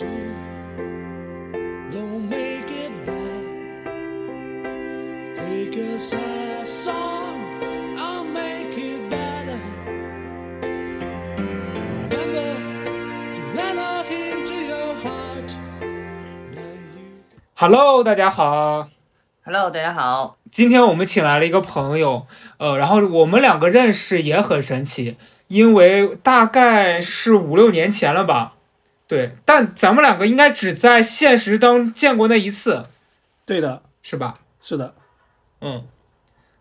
do. Don't make it bad. Take a sad song, I'll make it better. Remember to let love into your heart. Now you Hello，大家好，Hello，大家好。今天我们请来了一个朋友，呃，然后我们两个认识也很神奇，因为大概是五六年前了吧，对，但咱们两个应该只在现实当见过那一次，对的，是吧？是的，嗯，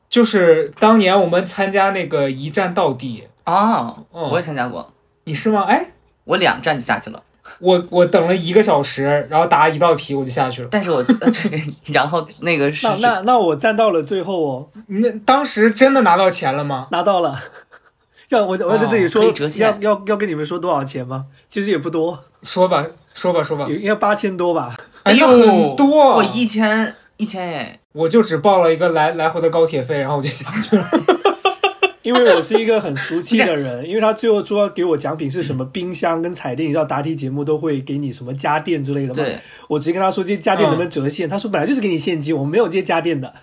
就是当年我们参加那个一站到底，啊，嗯我也参加过，你是吗？哎，我两站就下去了，我我等了一个小时，然后答一道题我就下去了。但是我 然后那个是那那那我站到了最后哦，那当时真的拿到钱了吗？拿到了。要我我在这里说、要要要跟你们说多少钱吗？其实也不多，说吧，说吧，说吧有。应该八千多吧。哎呦，很多，我一千一千哎，我就只报了一个来来回的高铁费，然后我就下去了。因为我是一个很俗气的人，因为他最后说要给我奖品是什么冰箱跟彩电，你知道答题节目都会给你什么家电之类的嘛。对，我直接跟他说这些家电能不能折现，他说本来就是给你现金，我们没有这些家电的。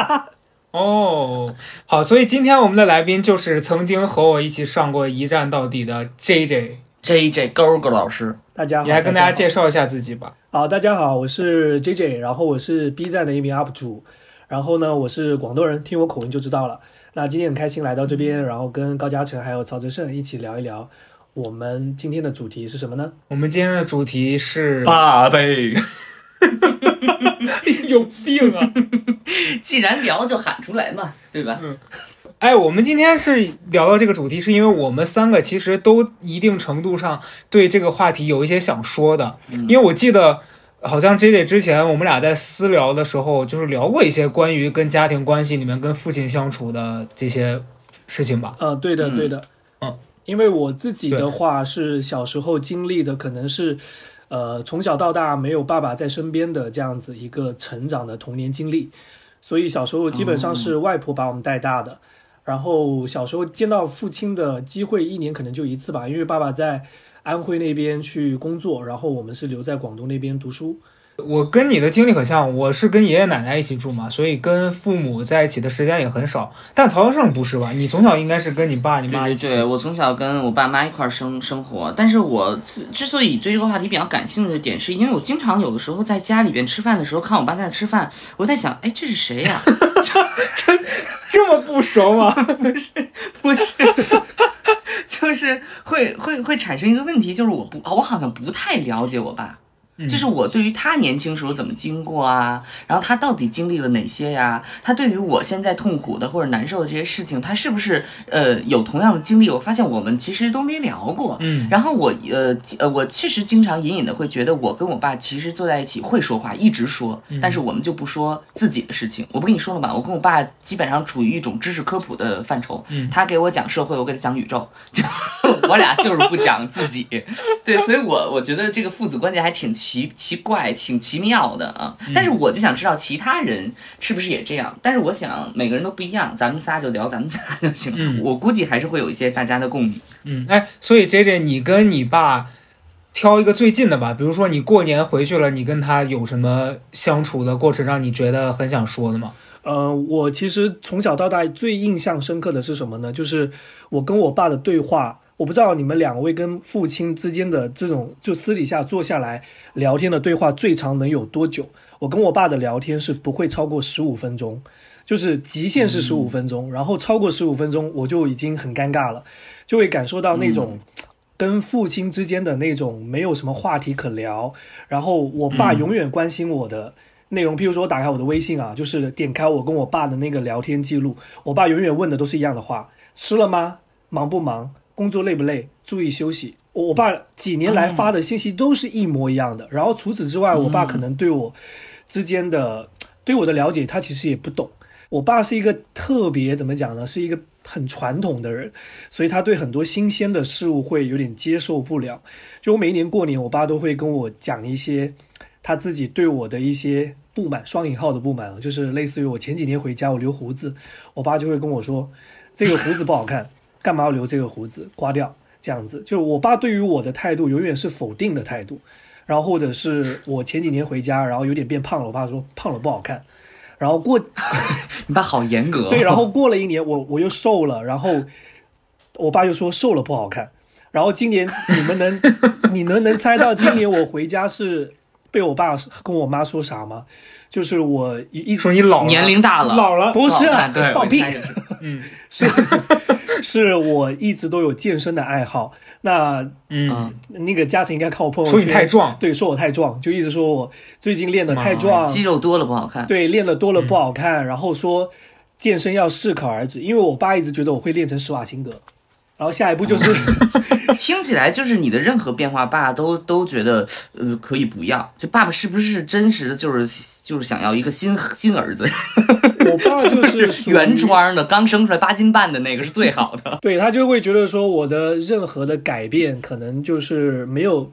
哦，好，所以今天我们的来宾就是曾经和我一起上过一站到底的 J J，J J 勾勾老师，大家好，你来跟大家介绍。绍一下自己吧。好，大家好，我是 J J，然后我是 B 站的一名 UP 主，然后呢，我是广东人，听我口音就知道了。那今天很开心来到这边，然后跟高嘉诚还有曹泽胜一起聊一聊，我们今天的主题是什么呢？我们今天的主题是八倍。有病啊！既然聊就喊出来嘛，对吧？哎，我们今天是聊到这个主题，是因为我们三个其实都一定程度上对这个话题有一些想说的，因为我记得。好像 J J 之前我们俩在私聊的时候，就是聊过一些关于跟家庭关系里面跟父亲相处的这些事情吧。呃，对的，嗯。对的，嗯，因为我自己的话是小时候经历的，可能是，呃，从小到大没有爸爸在身边的这样子一个成长的童年经历，所以小时候基本上是外婆把我们带大的，然后小时候见到父亲的机会一年可能就一次吧，因为爸爸在安徽那边去工作，然后我们是留在广东那边读书。我跟你的经历很像，我是跟爷爷奶奶一起住嘛，所以跟父母在一起的时间也很少。但曹德胜不是吧？你从小应该是跟你爸你妈一起。对对对，我从小跟我爸妈一块儿生生活，但是我之之所以对这个话题比较感兴趣的点，是因为我经常有的时候在家里边吃饭的时候，看我爸在那吃饭，我在想，哎，这是谁呀、这么不熟吗？不是，就是会会会产生一个问题，就是我不，我好像不太了解我爸。就是我对于他年轻时候怎么经过啊，然后他到底经历了哪些呀？他对于我现在痛苦的或者难受的这些事情，他是不是呃有同样的经历？我发现我们其实都没聊过。嗯，然后我呃呃，我确实经常隐隐的会觉得，我跟我爸其实坐在一起会说话，一直说，但是我们就不说自己的事情。我不跟你说了吗？我跟我爸基本上处于一种知识科普的范畴，他给我讲社会，我给他讲宇宙，就 我俩就是不讲自己。对，所以我我觉得这个父子关系还挺奇奇怪、挺奇妙的啊。但是我就想知道其他人是不是也这样。但是我想每个人都不一样，咱们仨就聊咱们仨就行了。嗯我估计还是会有一些大家的共鸣。嗯，哎，所以 J J，你跟你爸挑一个最近的吧，比如说你过年回去了，你跟他有什么相处的过程让你觉得很想说的吗？呃，我其实从小到大最印象深刻的是什么呢？就是我跟我爸的对话。我不知道你们两位跟父亲之间的这种就私底下坐下来聊天的对话最长能有多久？我跟我爸的聊天是不会超过十五分钟，就是极限是十五分钟，然后超过十五分钟我就已经很尴尬了，就会感受到那种跟父亲之间的那种没有什么话题可聊，然后我爸永远关心我的。内容，譬如说，我打开我的微信啊，就是点开我跟我爸的那个聊天记录，我爸永远问的都是一样的话：吃了吗？忙不忙？工作累不累？注意休息。我我爸几年来发的信息都是一模一样的。然后除此之外，我爸可能对我之间的对我的了解，他其实也不懂。我爸是一个特别怎么讲呢？是一个很传统的人，所以他对很多新鲜的事物会有点接受不了。就我每一年过年，我爸都会跟我讲一些他自己对我的一些不满，双引号的不满啊，就是类似于我前几年回家我留胡子，我爸就会跟我说这个胡子不好看，干嘛要留这个胡子，刮掉这样子。就是我爸对于我的态度永远是否定的态度。然后或者是我前几年回家，然后有点变胖了，我爸说胖了不好看，然后过 你爸好严格。对，然后过了一年，我我又瘦了，然后我爸又说瘦了不好看。然后今年你们能，你能能猜到今年我回家是被我爸跟我妈说啥吗？就是我一一说你老了。年龄大了，老了，不是对，放屁。嗯。是。是我一直都有健身的爱好。那嗯，嗯，那个嘉诚应该看我朋友圈说圈，你太壮，对，说我太壮，就一直说我最近练的太壮，肌肉多了不好看。对，练的多了不好看，然后说健身要适可而止，因为我爸一直觉得我会练成施瓦辛格，然后下一步就是 听起来就是你的任何变化，爸都都觉得呃可以不要。这爸爸是不是真实的就是就是想要一个新 新儿子，我爸就是原装的，刚生出来八斤半的那个是最好的。对他就会觉得说我的任何的改变可能就是没有，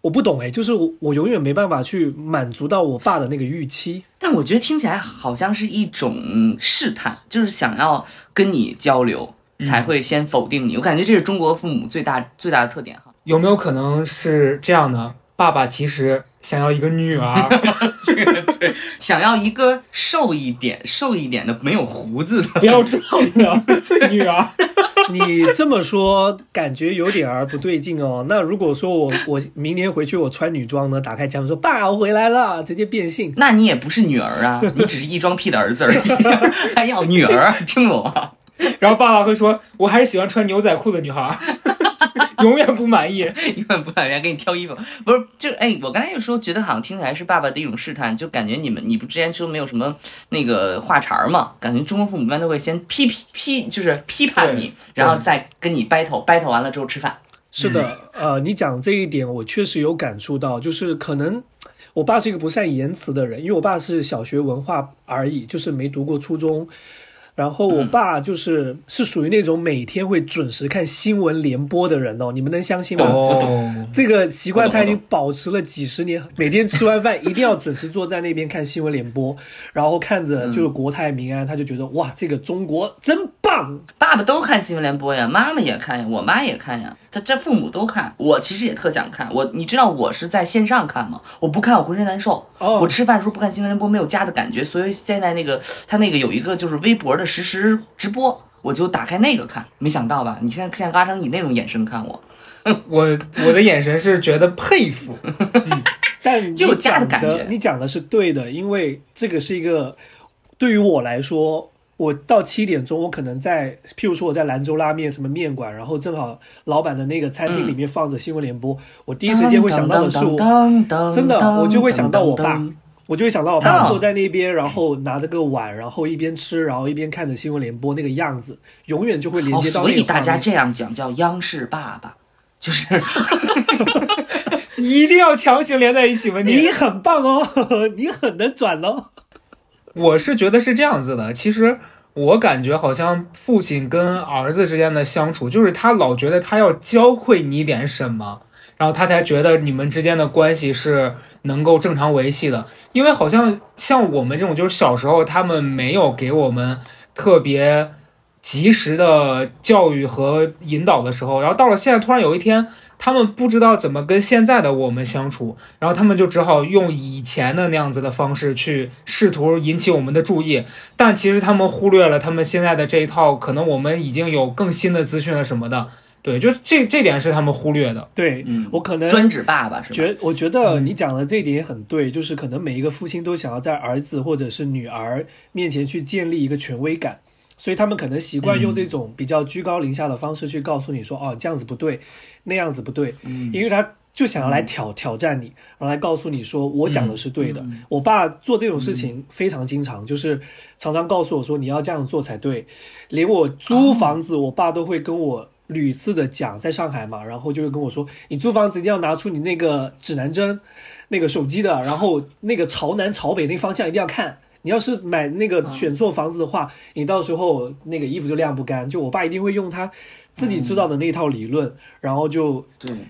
我不懂哎，就是我我永远没办法去满足到我爸的那个预期。但我觉得听起来好像是一种试探，就是想要跟你交流，才会先否定你。我感觉这是中国父母最大最大的特点哈。有没有可能是这样的？爸爸其实想要一个女儿，对，想要一个瘦一点、瘦一点的、没有胡子的。不要壮的 女儿。你这么说感觉有点儿不对劲哦。那如果说我我明年回去我穿女装呢，打开家门说爸我回来了，直接变性。那你也不是女儿啊，你只是异装癖的儿子而已，还要女儿，听懂吗？然后爸爸会说：“我还是喜欢穿牛仔裤的女孩，永远不满意。永远不让人家给你挑衣服，不是？就哎，我刚才就说，觉得好像听起来是爸爸的一种试探，就感觉你们，你不之前说没有什么那个话茬儿嘛？感觉中国父母一般都会先批批批，就是批判你，然后再跟你 battle，battle 完了之后吃饭。是的，呃，你讲这一点，我确实有感触到，就是可能我爸是一个不善言辞的人，因为我爸是小学文化而已，就是没读过初中。然后我爸就是、是属于那种每天会准时看新闻联播的人哦，你们能相信吗？哦，这个习惯他已经保持了几十年，每天吃完饭一定要准时坐在那边看新闻联播，然后看着就是国泰民安，他就觉得哇，这个中国真棒。爸爸都看新闻联播呀，妈妈也看呀，我妈也看呀，他这父母都看。我其实也特想看，我你知道我是在线上看吗？我不看我浑身难受。哦我吃饭的时候不看新闻联播没有家的感觉，所以现在那个他那个有一个就是微博的实时直播，我就打开那个看。没想到吧？你现在现在阿成以那种眼神看我，我我的眼神是觉得佩服。但有家的感觉你讲的是对的，因为这个是一个对于我来说，我到七点钟，我可能在，譬如说我在兰州拉面什么面馆，然后正好老板的那个餐厅里面放着新闻联播，我第一时间会想到的是我，真的我就会想到我爸我就会想到我爸哦坐在那边，然后拿着个碗，然后一边吃，然后一边看着新闻联播那个样子，永远就会连哦，接到所以大家。这样讲叫央视爸爸，就是 一定要强行连在一起吗？你很棒哦，你很能转哦。我是觉得是这样子的，其实我感觉好像父亲跟儿子之间的相处，就是他老觉得他要教会你点什么，然后他才觉得你们之间的关系是能够正常维系的。因为好像像我们这种，就是小时候他们没有给我们特别及时的教育和引导的时候，然后到了现在，突然有一天。他们不知道怎么跟现在的我们相处，然后他们就只好用以前的那样子的方式去试图引起我们的注意，但其实他们忽略了他们现在的这一套，可能我们已经有更新的资讯了什么的。对，就是这这点是他们忽略的。对、嗯我可能专指爸爸是吧？觉我觉得你讲的这一点也很对，就是可能每一个父亲都想要在儿子或者是女儿面前去建立一个权威感，所以他们可能习惯用这种比较居高临下的方式去告诉你说，哦，这样子不对，那样子不对，因为他就想要来挑、挑战你，然后来告诉你说我讲的是对的。我爸做这种事情非常经常，就是常常告诉我说你要这样做才对，连我租房子，我爸都会跟我。屡次的讲，在上海嘛，然后就会跟我说，你租房子一定要拿出你那个指南针，那个手机的，然后那个朝南朝北那个方向一定要看。你要是买那个选错房子的话，你到时候那个衣服就晾不干。就我爸一定会用他自己知道的那一套理论，然后就。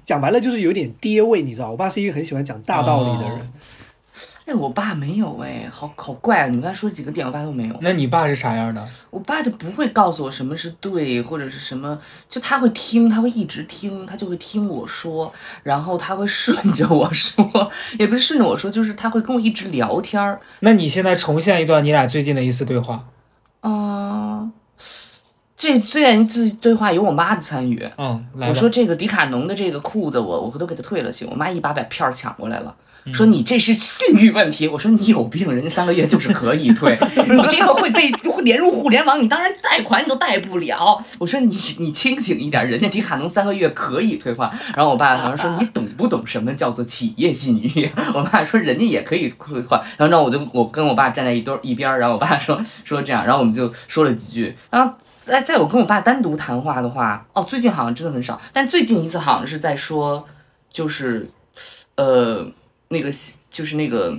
讲白了就是有点爹味，你知道，我爸是一个很喜欢讲大道理的人。哎，我爸没有哎，好好怪啊！你们刚才说几个点，我爸都没有。那你爸是啥样的？我爸就不会告诉我什么是对，或者是什么，就他会听，他会一直听，他就会听我说，然后他会顺着我说，也不是顺着我说，就是他会跟我一直聊天儿。那你现在重现一段你俩最近的一次对话。嗯、这最近一次对话有我妈的参与。嗯，来。我说这个迪卡侬的这个裤子我，我都给他退了去。我妈一把把票儿抢过来了。说你这是信誉问题，我说你有病，人家三个月就是可以退，你这个会被会连入互联网，你当然贷款你都贷不了。我说你你清醒一点，人家迪卡侬三个月可以退换。然后我爸好像说你懂不懂什么叫做企业信誉？我爸说人家也可以退换。然后让我就我跟我爸站在一堆一边儿，然后我爸说说这样，然后我们就说了几句。然后在在我跟我爸单独谈话的话，哦，最近好像真的很少，但最近一次好像是在说，就是，呃，那个就是那个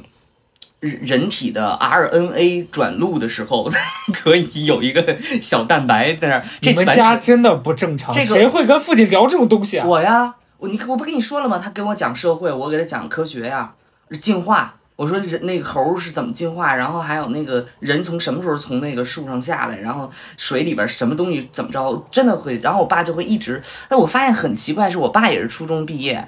人人体的 RNA 转录的时候，可以有一个小蛋白在那儿。这你们家真的不正常，这个谁会跟父亲聊这种东西啊？我呀，我你我不跟你说了吗？他跟我讲社会，我给他讲科学呀，进化。我说人那个猴儿是怎么进化，然后还有那个人从什么时候从那个树上下来，然后水里边什么东西怎么着，真的会。然后我爸就会一直，但我发现很奇怪，是我爸也是初中毕业，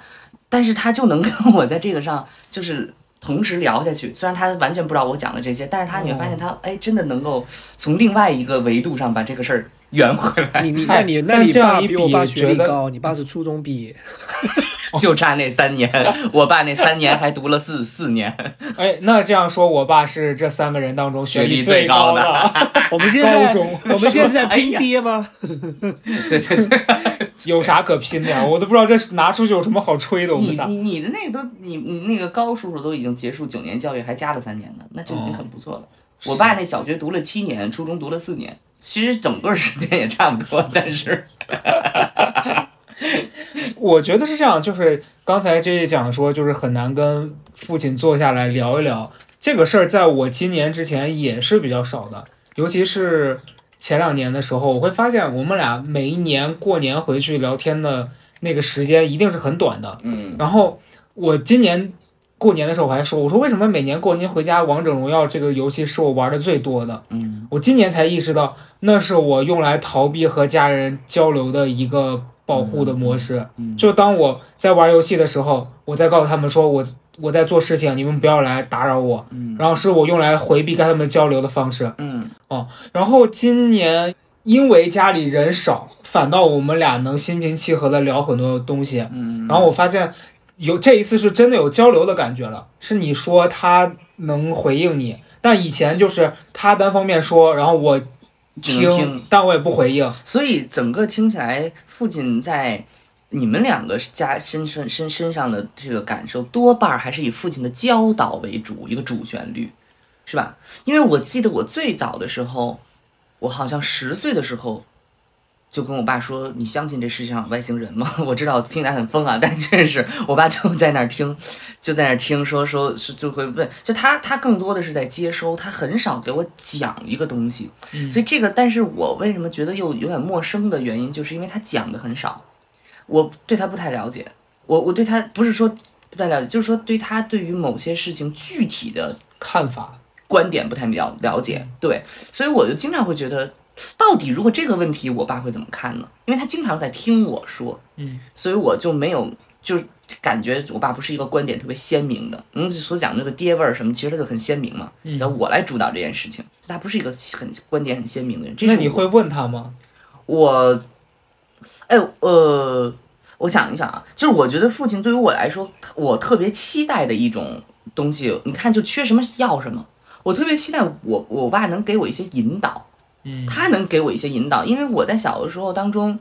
但是他就能跟我在这个上就是同时聊下去。虽然他完全不知道我讲的这些，但是他你会发现他哎真的能够从另外一个维度上把这个事儿圆回来。你你哎那你那你这样一爸比我爸学历高，你爸是初中毕业，就差那三年，我爸那三年还读了四四年。哎，那这样说，我爸是这三个人当中学历历最高的的。我们现在我们现在是在拼爹吗？对对对，有啥可拼的呀？我都不知道这拿出去有什么好吹的。我们仨你你你的那个都你你那个高叔叔都已经结束九年教育，还加了三年呢，那就已经很不错了。我爸那小学读了七年，初中读了四年，其实整个时间也差不多，但是 我觉得是这样，就是刚才 J J 讲说，就是很难跟父亲坐下来聊一聊这个事儿，在我今年之前也是比较少的，尤其是前两年的时候，我会发现我们俩每一年过年回去聊天的那个时间一定是很短的。嗯，然后我今年过年的时候我还说，我说为什么每年过年回家，王者荣耀这个游戏是我玩的最多的？嗯，我今年才意识到，那是我用来逃避和家人交流的一个保护的模式。嗯就当我在玩游戏的时候，我在告诉他们说我我在做事情，你们不要来打扰我。嗯然后是我用来回避跟他们交流的方式。嗯哦然后今年因为家里人少，反倒我们俩能心平气和的聊很多东西。嗯，然后我发现有这一次是真的有交流的感觉了，是你说他能回应你，但以前就是他单方面说，然后我听。但我也不回应。所以整个听起来，父亲在你们两个家身身身身上的这个感受，多半儿还是以父亲的教导为主，一个主旋律，是吧？因为我记得我最早的时候，我好像十岁的时候。就跟我爸说：“你相信这世界上有外星人吗？” 我知道听起来很疯啊，但确实我爸就在那儿听，就在那儿听，说说是就会问，就他他更多的是在接收，他很少给我讲一个东西。所以这个，但是我为什么觉得又有点陌生的原因，就是因为他讲的很少，我对他不太了解。我我对他不是说不太了解，就是说对他对于某些事情具体的看法，观点不太了了解。对，所以我就经常会觉得，到底如果这个问题，我爸会怎么看呢？因为他经常在听我说，嗯，所以我就没有就是。感觉我爸不是一个观点特别鲜明的，嗯，所讲那个爹味儿什么，其实他就很鲜明嘛。嗯然后我来主导这件事情，他不是一个很观点很鲜明的人。这是那你会问他吗？我，哎，呃，我想一想啊，就是我觉得父亲对于我来说，我特别期待的一种东西，你看就缺什么要什么。我特别期待我我爸能给我一些引导，他能给我一些引导，因为我在小的时候当中，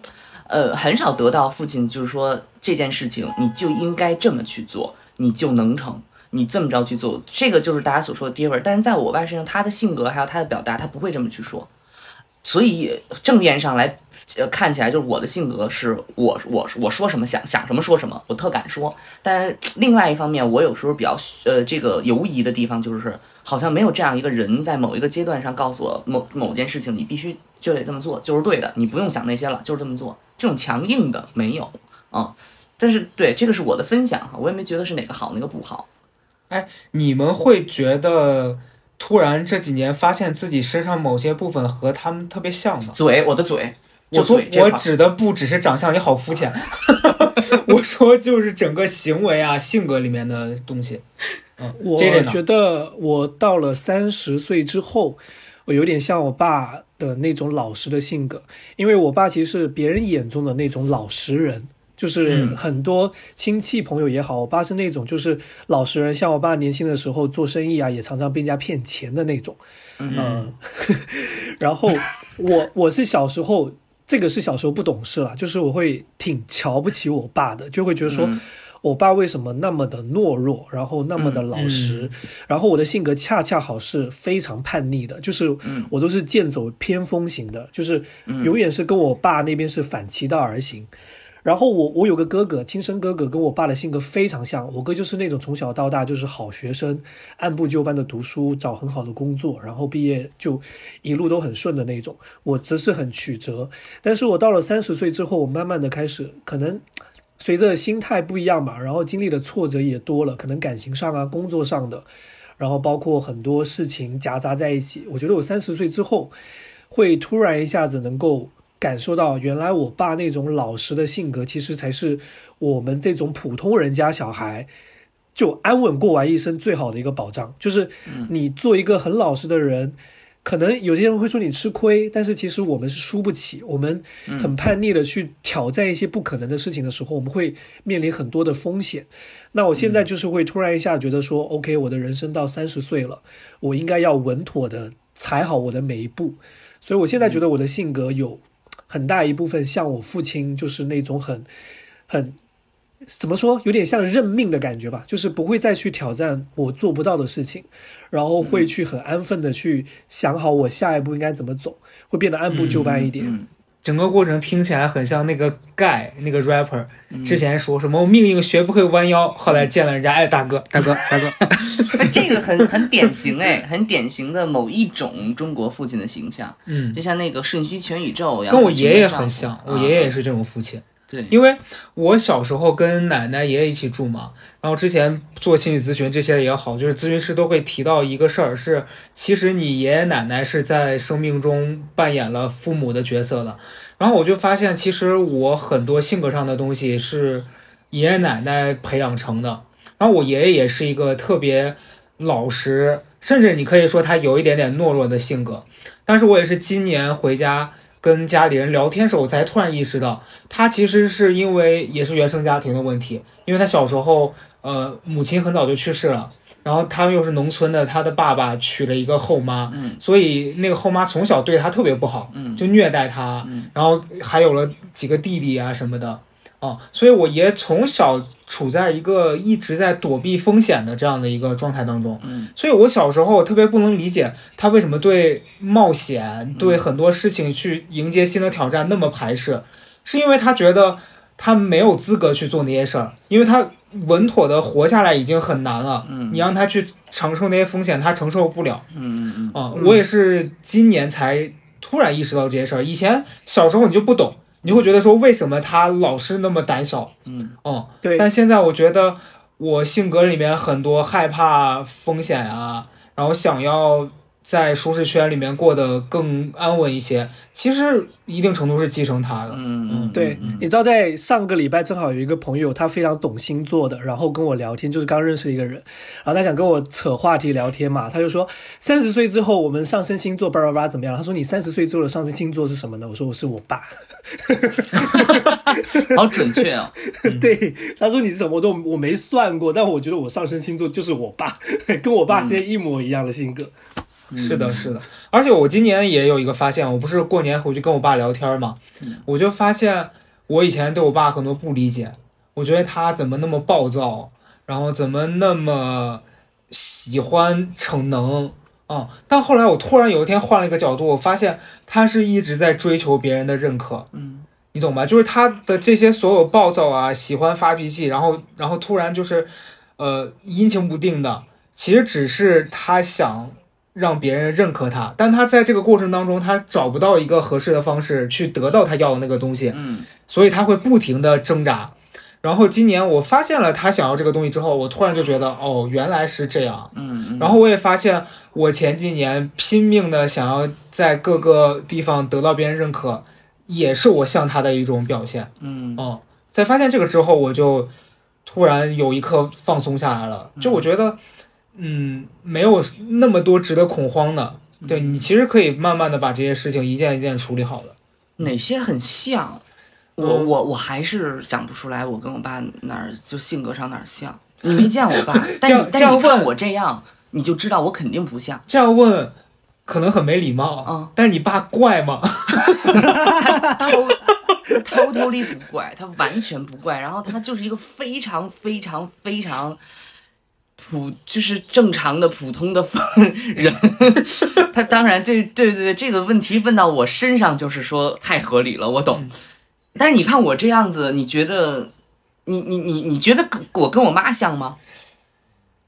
呃，很少得到父亲就是说这件事情你就应该这么去做，你就能成。你这么着去做，这个就是大家所说的爹味儿。但是在我爸身上，他的性格还有他的表达，他不会这么去说。所以正面上来，呃，看起来就是我的性格是我我我说什么想想什么说什么，我特敢说。但另外一方面，我有时候比较呃这个犹疑的地方就是，好像没有这样一个人在某一个阶段上告诉我某某件事情你必须就得这么做，就是对的，你不用想那些了，就是这么做。这种强硬的没有啊、但是对这个是我的分享哈，我也没觉得是哪个好哪个不好。哎你们会觉得突然这几年发现自己身上某些部分和他们特别像吗？嘴，我的嘴，我说嘴我指的不只是长相，你好肤浅。我说就是整个行为啊、性格里面的东西。嗯，我觉得我到了三十岁之后，我有点像我爸的那种老实的性格，因为我爸其实是别人眼中的那种老实人。就是嗯很多亲戚朋友也好，我爸是那种就是老实人，像我爸年轻的时候做生意啊，也常常被人家骗钱的那种。嗯，然后我我是小时候，这个是小时候不懂事了，就是我会挺瞧不起我爸的，就会觉得说。嗯我爸为什么那么的懦弱，然后那么的老实，然后我的性格恰恰好是非常叛逆的，就是我都是剑走偏锋型的，就是永远是跟我爸那边是反其道而行。然后我我有个哥哥，亲生哥哥，跟我爸的性格非常像。我哥就是那种从小到大就是好学生，按部就班的读书，找很好的工作，然后毕业就一路都很顺的那种。我则是很曲折，但是我到了三十岁之后，我慢慢的开始可能。随着心态不一样嘛，然后经历的挫折也多了，可能感情上啊、工作上的，然后包括很多事情夹杂在一起。我觉得我三十岁之后，会突然一下子能够感受到，原来我爸那种老实的性格，其实才是我们这种普通人家小孩就安稳过完一生最好的一个保障。就是你做一个很老实的人。可能有些人会说你吃亏，但是其实我们是输不起。我们很叛逆的去挑战一些不可能的事情的时候，我们会面临很多的风险。那我现在就是会突然一下觉得说，OK，我的人生到三十岁了，我应该要稳妥的踩好我的每一步。所以我现在觉得我的性格有很大一部分像我父亲，就是那种很很。怎么说？有点像认命的感觉吧，就是不会再去挑战我做不到的事情，然后会去很安分的去想好我下一步应该怎么走，会变得按部就班一点。嗯整个过程听起来很像那个盖那个 rapper 嗯。之前说什么我命运学不会弯腰，后来见了人家，哎，大哥，大哥，大哥，那这个很很典型哎，很典型的某一种中国父亲的形象，嗯，就像那个瞬息全宇宙，一样跟我爷爷很很像，我爷爷也是这种父亲。对，因为我小时候跟奶奶、爷爷一起住嘛，然后之前做心理咨询这些也好，就是咨询师都会提到一个事儿，是其实你爷爷奶奶是在生命中扮演了父母的角色的。然后我就发现，其实我很多性格上的东西是爷爷奶奶培养成的。然后我爷爷也是一个特别老实，甚至你可以说他有一点点懦弱的性格。但是我也是今年回家。跟家里人聊天时候，我才突然意识到，他其实是因为也是原生家庭的问题，因为他小时候，呃，母亲很早就去世了，然后他又是农村的，他的爸爸娶了一个后妈，嗯所以那个后妈从小对他特别不好，嗯就虐待他，嗯然后还有了几个弟弟啊什么的，啊，所以我爷从小处在一个一直在躲避风险的这样的一个状态当中，嗯所以我小时候特别不能理解他为什么对冒险、对很多事情去迎接新的挑战那么排斥，是因为他觉得他没有资格去做那些事儿，因为他稳妥的活下来已经很难了，嗯你让他去承受那些风险，他承受不了嗯嗯啊。我也是今年才突然意识到这些事儿，以前小时候你就不懂。你会觉得说，为什么他老是那么胆小？嗯哦、对，但现在我觉得我性格里面很多害怕风险啊，然后想要在舒适圈里面过得更安稳一些，其实一定程度是继承他的。嗯嗯，对，你知道，在上个礼拜正好有一个朋友，他非常懂星座的，然后跟我聊天，就是刚认识一个人，然后他想跟我扯话题聊天嘛，他就说三十岁之后我们上升星座叭叭叭怎么样？他说你三十岁之后的上升星座是什么呢？我说我是我爸，好准确啊。对，他说你是什么？我都我没算过，但我觉得我上升星座就是我爸，跟我爸现在一模一样的性格。是的，是的。而且我今年也有一个发现，我不是过年回去跟我爸聊天嘛，我就发现我以前对我爸很多不理解，我觉得他怎么那么暴躁，然后怎么那么喜欢逞能啊、但后来我突然有一天换了一个角度，我发现他是一直在追求别人的认可。嗯你懂吧？就是他的这些所有暴躁啊，喜欢发脾气，然后然后突然就是，呃，阴晴不定的，其实只是他想让别人认可他，但他在这个过程当中，他找不到一个合适的方式去得到他要的那个东西，嗯所以他会不停的挣扎。然后今年我发现了他想要这个东西之后，我突然就觉得哦，原来是这样。嗯嗯，然后我也发现，我前几年拼命的想要在各个地方得到别人认可，也是我向他的一种表现。嗯嗯，在发现这个之后，我就突然有一刻放松下来了。就我觉得，嗯，没有那么多值得恐慌的。对你其实可以慢慢的把这些事情一件一件处理好的。哪些很像？我嗯我我还是想不出来，我跟我爸哪儿就性格上哪儿像。你没见我爸，但你但是你问看我这样，你就知道我肯定不像。这样问可能很没礼貌，嗯，但你爸怪吗？他偷他 totally 不怪，他完全不怪，然后他就是一个非常非常非常普，就是正常的普通的 人。他当然这对对对这个问题问到我身上，就是说太合理了，我懂。但是你看我这样子，你觉得你你你你觉得跟我跟我妈像吗？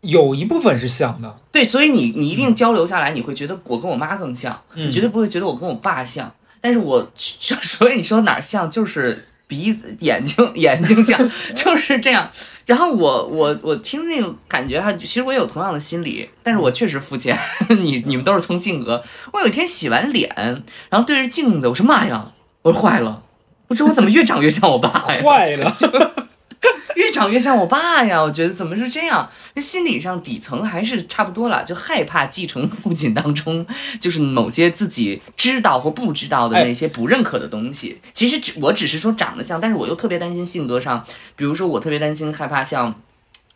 有一部分是像的，对，所以你你一定交流下来，你会觉得我跟我妈更像，嗯你绝对不会觉得我跟我爸像。但是我 所以你说哪儿像，就是鼻子、眼睛、眼睛像，就是这样。然后我我我听那个感觉哈，其实我也有同样的心理，但是我确实肤浅。你你们都是从性格。我有一天洗完脸，然后对着镜子，我说妈呀，我说坏了，我说我怎么越长越像我爸呀？坏了。越长越像我爸呀！我觉得怎么是这样？那心理上底层还是差不多了，就害怕继承父亲当中就是某些自己知道或不知道的那些不认可的东西。其实只我只是说长得像，但是我又特别担心性格上，比如说我特别担心害怕像。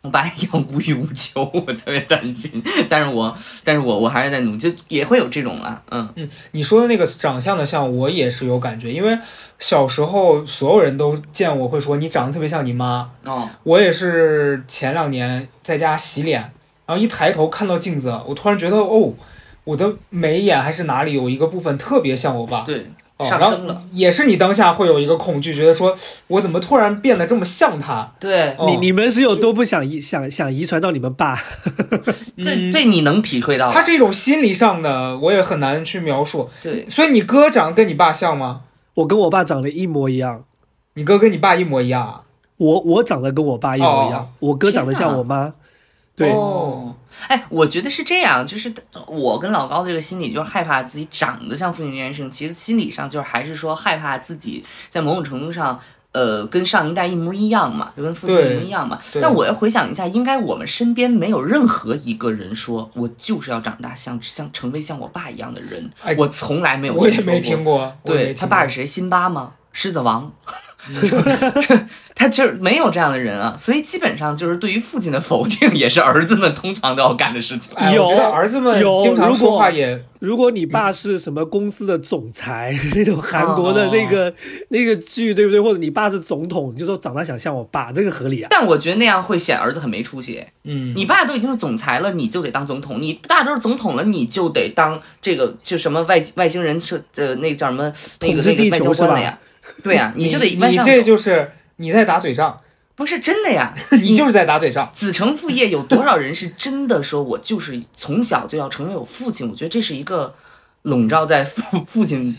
我爸一样无欲无求，我特别担心，但是我，但是我，我还是在努力，就也会有这种啊，嗯嗯你说的那个长相的像，我也是有感觉，因为小时候所有人都见我会说你长得特别像你妈。哦，我也是前两年在家洗脸，然后一抬头看到镜子，我突然觉得哦，我的眉眼还是哪里有一个部分特别像我爸。对，上升了，也是你当下会有一个恐惧，觉得说我怎么突然变得这么像他？对，哦你你们是有多不想遗想想遗传到你们爸？对，对，你能体会到它，是一种心理上的，我也很难去描述。对，所以你哥长得跟你爸像吗？我跟我爸长得一模一样，你哥跟你爸一模一样啊？我我长得跟我爸一模一样，哦我哥长得像我妈。对，哦，哎，我觉得是这样，就是我跟老高的这个心理，就是害怕自己长得像父亲这件事情，其实心理上就是还是说害怕自己在某种程度上。呃，跟上一代一模一样嘛，就跟父亲一模一样嘛。但我要回想一下，应该我们身边没有任何一个人说我就是要长大像像成为像我爸一样的人，哎我从来没有我也没听说过。我也没对听过他爸是谁？辛巴吗？狮子王，就 这他就是没有这样的人啊，所以基本上就是对于父亲的否定，也是儿子们通常都要干的事情。哎，有儿子们有经常说如果话也如果你爸是什么公司的总裁，那种韩国的那个、那个剧，对不对？或者你爸是总统，你就说长得想像我爸，这个合理啊？但我觉得那样会显儿子很没出息。嗯，你爸都已经是总裁了，你就得当总统；你爸都是总统了，你就得当这个就什么外外星人是呃那个叫什么那个那个外交官了呀？对呀、你就得你你这往上走。就是你在打嘴仗，不是真的呀，你就是在打嘴仗。子承父业，有多少人是真的说我就是从小就要成为我父亲？我觉得这是一个笼罩在父父亲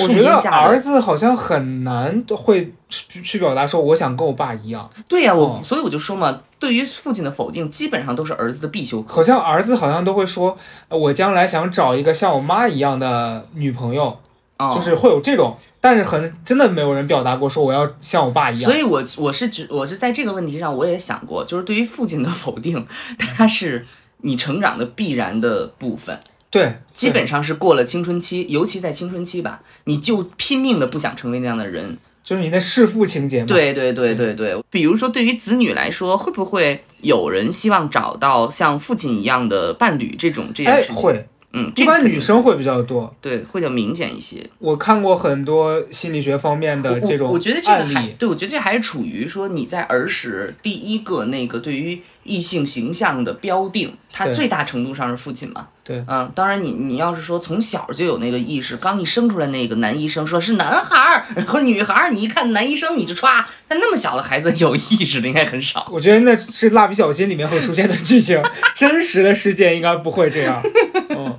我觉得。儿子好像很难会去去表达说我想跟我爸一样，对呀、我哦所以我就说嘛，对于父亲的否定，基本上都是儿子的必修课。好像儿子好像都会说，呃我将来想找一个像我妈一样的女朋友，啊，就是会有这种，但是很真的没有人表达过说我要像我爸一样。所以我我是觉我是在这个问题上，我也想过，就是对于父亲的否定，它是你成长的必然的部分。对，基本上是过了青春期，尤其在青春期吧，你就拼命的不想成为那样的人。就是你的弑父情节嘛。，对对对对对，比如说对于子女来说，会不会有人希望找到像父亲一样的伴侣？这种这件哎事情，会，嗯，一般女生会比较多。对会较明显一些。我看过很多心理学方面的这种我我觉得这个案例，还对，我觉得这还是处于说你在儿时第一个那个对于异性形象的标定，它最大程度上是父亲嘛。对嗯，当然你你要是说从小就有那个意识，刚一生出来那个男医生说是男孩儿 和女孩儿，你一看男医生你就歘，但那么小的孩子有意识的应该很少。我觉得那是蜡笔小新里面会出现的剧情，真实的事件应该不会这样。嗯，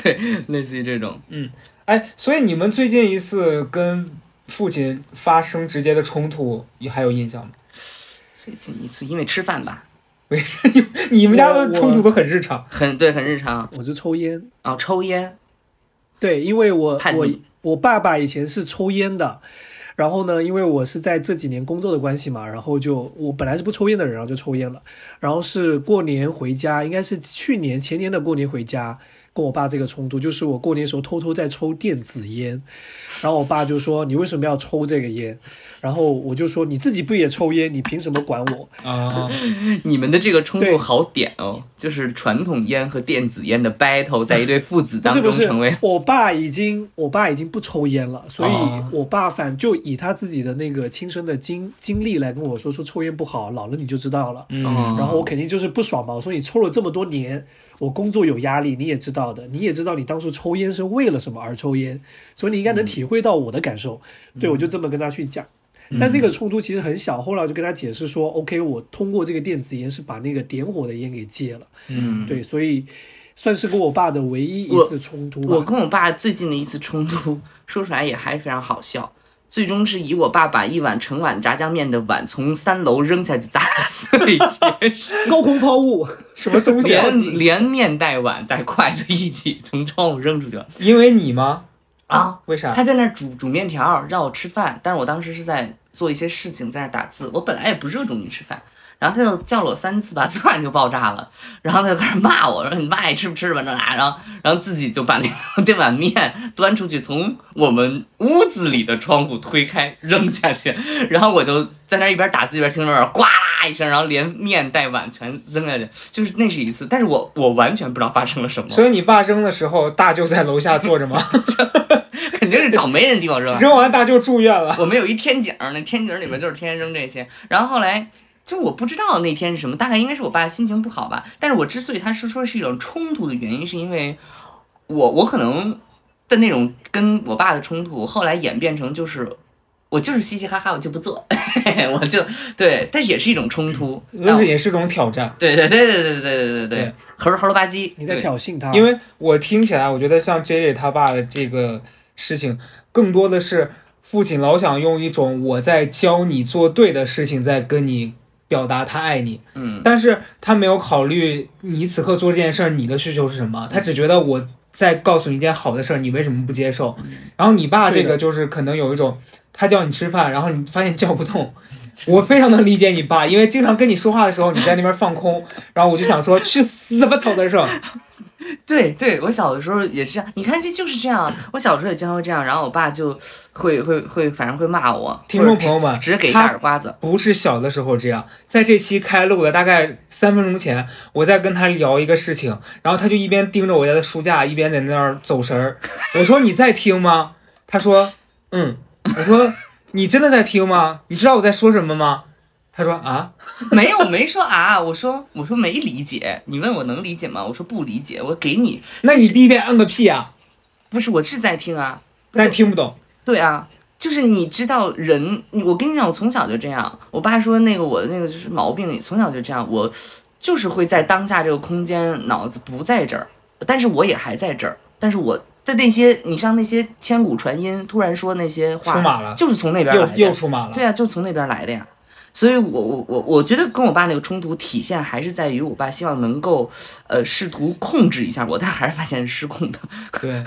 对，类似于这种。嗯哎，所以你们最近一次跟父亲发生直接的冲突，你还有印象吗？最近一次因为吃饭吧，你们家的冲突都很日常。很对，很日常。我是抽烟，哦，抽烟，对，因为我我我爸爸以前是抽烟的，然后呢，因为我是在这几年工作的关系嘛，然后就我本来是不抽烟的人，然后就抽烟了，然后是过年回家，应该是去年前年的过年回家。跟我爸这个冲突，就是我过年时候偷偷在抽电子烟，然后我爸就说你为什么要抽这个烟？然后我就说你自己不也抽烟，你凭什么管我？啊，你们的这个冲对突好点哦，就是传统烟和电子烟的 battle，在一对父子当不是不是中成为，我爸已经我爸已经不抽烟了，所以哦我爸反就以他自己的那个亲身的经经历来跟我说，说抽烟不好，老了你就知道了。嗯，然后我肯定就是不爽嘛，我说你抽了这么多年，我工作有压力，你也知道的，你也知道你当初抽烟是为了什么而抽烟，所以你应该能体会到我的感受。对，我就这么跟他去讲。但那个冲突其实很小，后来我就跟他解释说，OK，我通过这个电子烟是把那个点火的烟给戒了。嗯，对，所以算是跟我爸的唯一一次冲突吧。我跟我爸最近的一次冲突，说出来也还非常好笑。最终是以我爸把一碗盛碗炸酱面的碗从三楼扔下去砸碎结实，高空抛物，什么东西啊？连连面带碗带筷子一起从窗户扔出去了因为你吗？啊！为啥？他在那儿煮煮面条让我吃饭，但是我当时是在做一些事情，在那儿打字。我本来也不热衷于吃饭，然后他就叫了我三次吧，突然就爆炸了，然后他就开始骂我，说你妈爱吃不吃吧，这那，然后然后自己就把那个 这碗面端出去，从我们屋子里的窗户推开扔下去，然后我就在那儿一边打字一边听着呱啦一声，然后连面带碗全扔下去，就是那是一次，但是我我完全不知道发生了什么，所以你爸扔的时候，大舅在楼下坐着吗？肯定是找没人地方扔。扔完大舅住院了。我们有一天井儿，那天井儿里面就是天天扔这些。然后后来就我不知道那天是什么，大概应该是我爸心情不好吧。但是我之所以他是说是一种冲突的原因，是因为我我可能的那种跟我爸的冲突，后来演变成就是。我就是嘻嘻哈哈，我就不做，我就对，但是也是一种冲突，那是也是种挑战，对对对对对对对对对对，猴儿猴了吧唧，你在挑衅他，因为我听起来，我觉得像 J J 他爸的这个事情，更多的是父亲老想用一种我在教你做对的事情，在跟你表达他爱你，嗯但是他没有考虑你此刻做这件事儿，你的需求是什么，他只觉得我在告诉你一件好的事儿，你为什么不接受？然后你爸这个就是可能有一种，他叫你吃饭，然后你发现叫不动。我非常能理解你爸，因为经常跟你说话的时候，你在那边放空，然后我就想说去死吧，曹德胜！对对，我小的时候也是这样，你看这就是这样。我小时候也经常会这样，然后我爸就会会会，反正会骂我。听众朋友们直直接给一他大耳瓜子。不是小的时候这样，在这期开录的大概三分钟前，我在跟他聊一个事情，然后他就一边盯着我家的书架，一边在那儿走神儿。我说你在听吗？他说嗯。我说你真的在听吗？你知道我在说什么吗？他说 啊，没有，没说啊，我说我说没理解。你问我能理解吗？我说不理解。我给你，那你第一遍摁个屁啊！不是我是在听啊。那你听不懂。对啊，就是你知道人，我跟你讲，我从小就这样。我爸说那个我的那个就是毛病，从小就这样。我就是会在当下这个空间，脑子不在这儿，但是我也还在这儿。但是我的那些，你像那些千古传音，突然说那些话，出马了就是从那边来的。又出马了。对啊，就是从那边来的呀。所以我，我我我觉得跟我爸那个冲突体现还是在于我爸希望能够，呃，试图控制一下我，但是还是发现是失控的。对，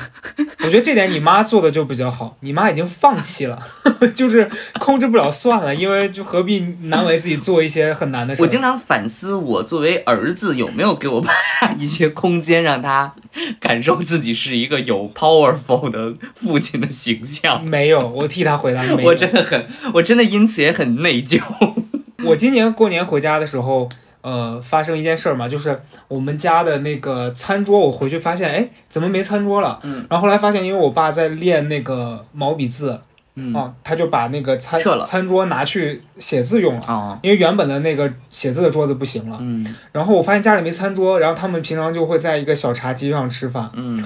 我觉得这点你妈做的就比较好，你妈已经放弃了，就是控制不了算了，因为就何必难为自己做一些很难的事儿。我经常反思，我作为儿子有没有给我爸一些空间，让他 感受自己是一个有 powerful 的父亲的形象。没有，我替他回答没有。我真的很，我真的因此也很内疚。我今年过年回家的时候，呃，发生一件事儿嘛，就是我们家的那个餐桌，我回去发现，哎，怎么没餐桌了？嗯，然后后来发现，因为我爸在练那个毛笔字，嗯啊，他就把那个餐餐桌拿去写字用了。哦，因为原本的那个写字的桌子不行了，嗯然后我发现家里没餐桌，然后他们平常就会在一个小茶几上吃饭。嗯，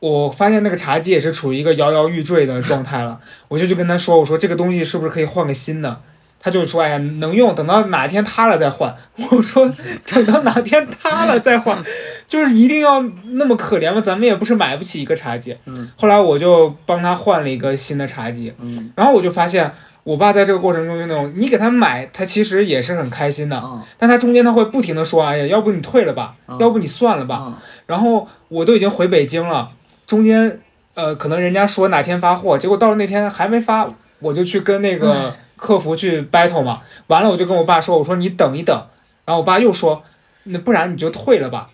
我发现那个茶几也是处于一个摇摇欲坠的状态了，我就去跟他说，我说这个东西是不是可以换个新的？他就说，哎呀，能用，等到哪天塌了再换。我说，等到哪天塌了再换，就是一定要那么可怜吗？咱们也不是买不起一个茶几。嗯，后来我就帮他换了一个新的茶几，嗯，然后我就发现，我爸在这个过程中就那种，你给他买，他其实也是很开心的，嗯但他中间他会不停的说，哎呀，要不你退了吧，嗯要不你算了吧。嗯然后我都已经回北京了，中间呃，可能人家说哪天发货，结果到了那天还没发，我就去跟那个 客服去 battle 嘛。完了，我就跟我爸说，我说你等一等。然后我爸又说，那不然你就退了吧。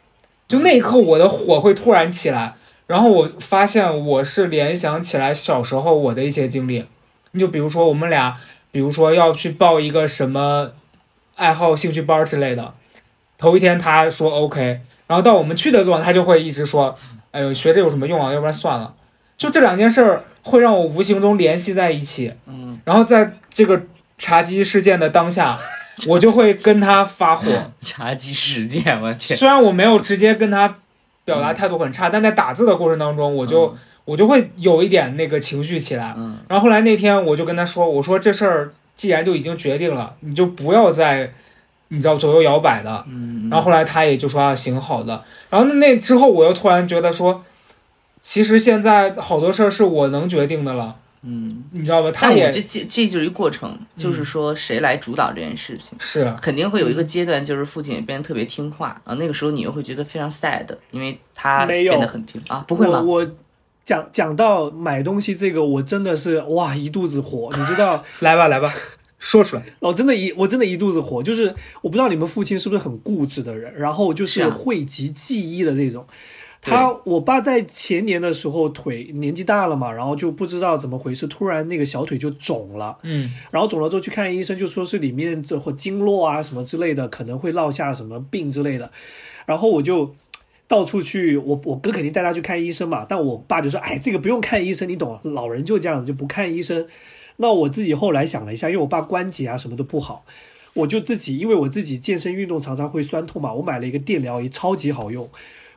就那一刻，我的火会突然起来，然后我发现我是联想起来小时候我的一些经历。你就比如说我们俩，比如说要去报一个什么爱好兴趣班之类的，头一天他说 OK，然后到我们去的路上，他就会一直说，哎呦，学这有什么用啊？要不然算了。就这两件事儿会让我无形中联系在一起，嗯，然后在这个茶几事件的当下，我就会跟他发火。茶几事件，我天，虽然我没有直接跟他表达态度很差，但在打字的过程当中，我就、我就会有一点那个情绪起来。嗯然后后来那天我就跟他说，我说这事儿既然就已经决定了，你就不要再你知道左右摇摆的。嗯，然后后来他也就说啊行好的，然后那之后我又突然觉得说，其实现在好多事儿是我能决定的了，嗯，你知道吧？他也这这这就是一个过程，就是说谁来主导这件事情。是肯定会有一个阶段，就是父亲也变得特别听话，啊那个时候你又会觉得非常 sad，因为他没有变得很听啊，不会吗？我我讲讲到买东西这个，我真的是哇一肚子火，你知道，来吧来吧，说出来。我真的一我真的一肚子火，就是我不知道你们父亲是不是很固执的人，然后就是讳疾忌医的这种。他我爸在前年的时候腿年纪大了嘛，然后就不知道怎么回事，突然那个小腿就肿了，嗯然后肿了之后去看医生，就说是里面这或经络啊什么之类的，可能会落下什么病之类的。然后我就到处去，我我哥肯定带他去看医生嘛，但我爸就说，哎，这个不用看医生，你懂，老人就这样子，就不看医生。那我自己后来想了一下，因为我爸关节啊什么都不好，我就自己，因为我自己健身运动常常会酸痛嘛，我买了一个电疗仪，超级好用，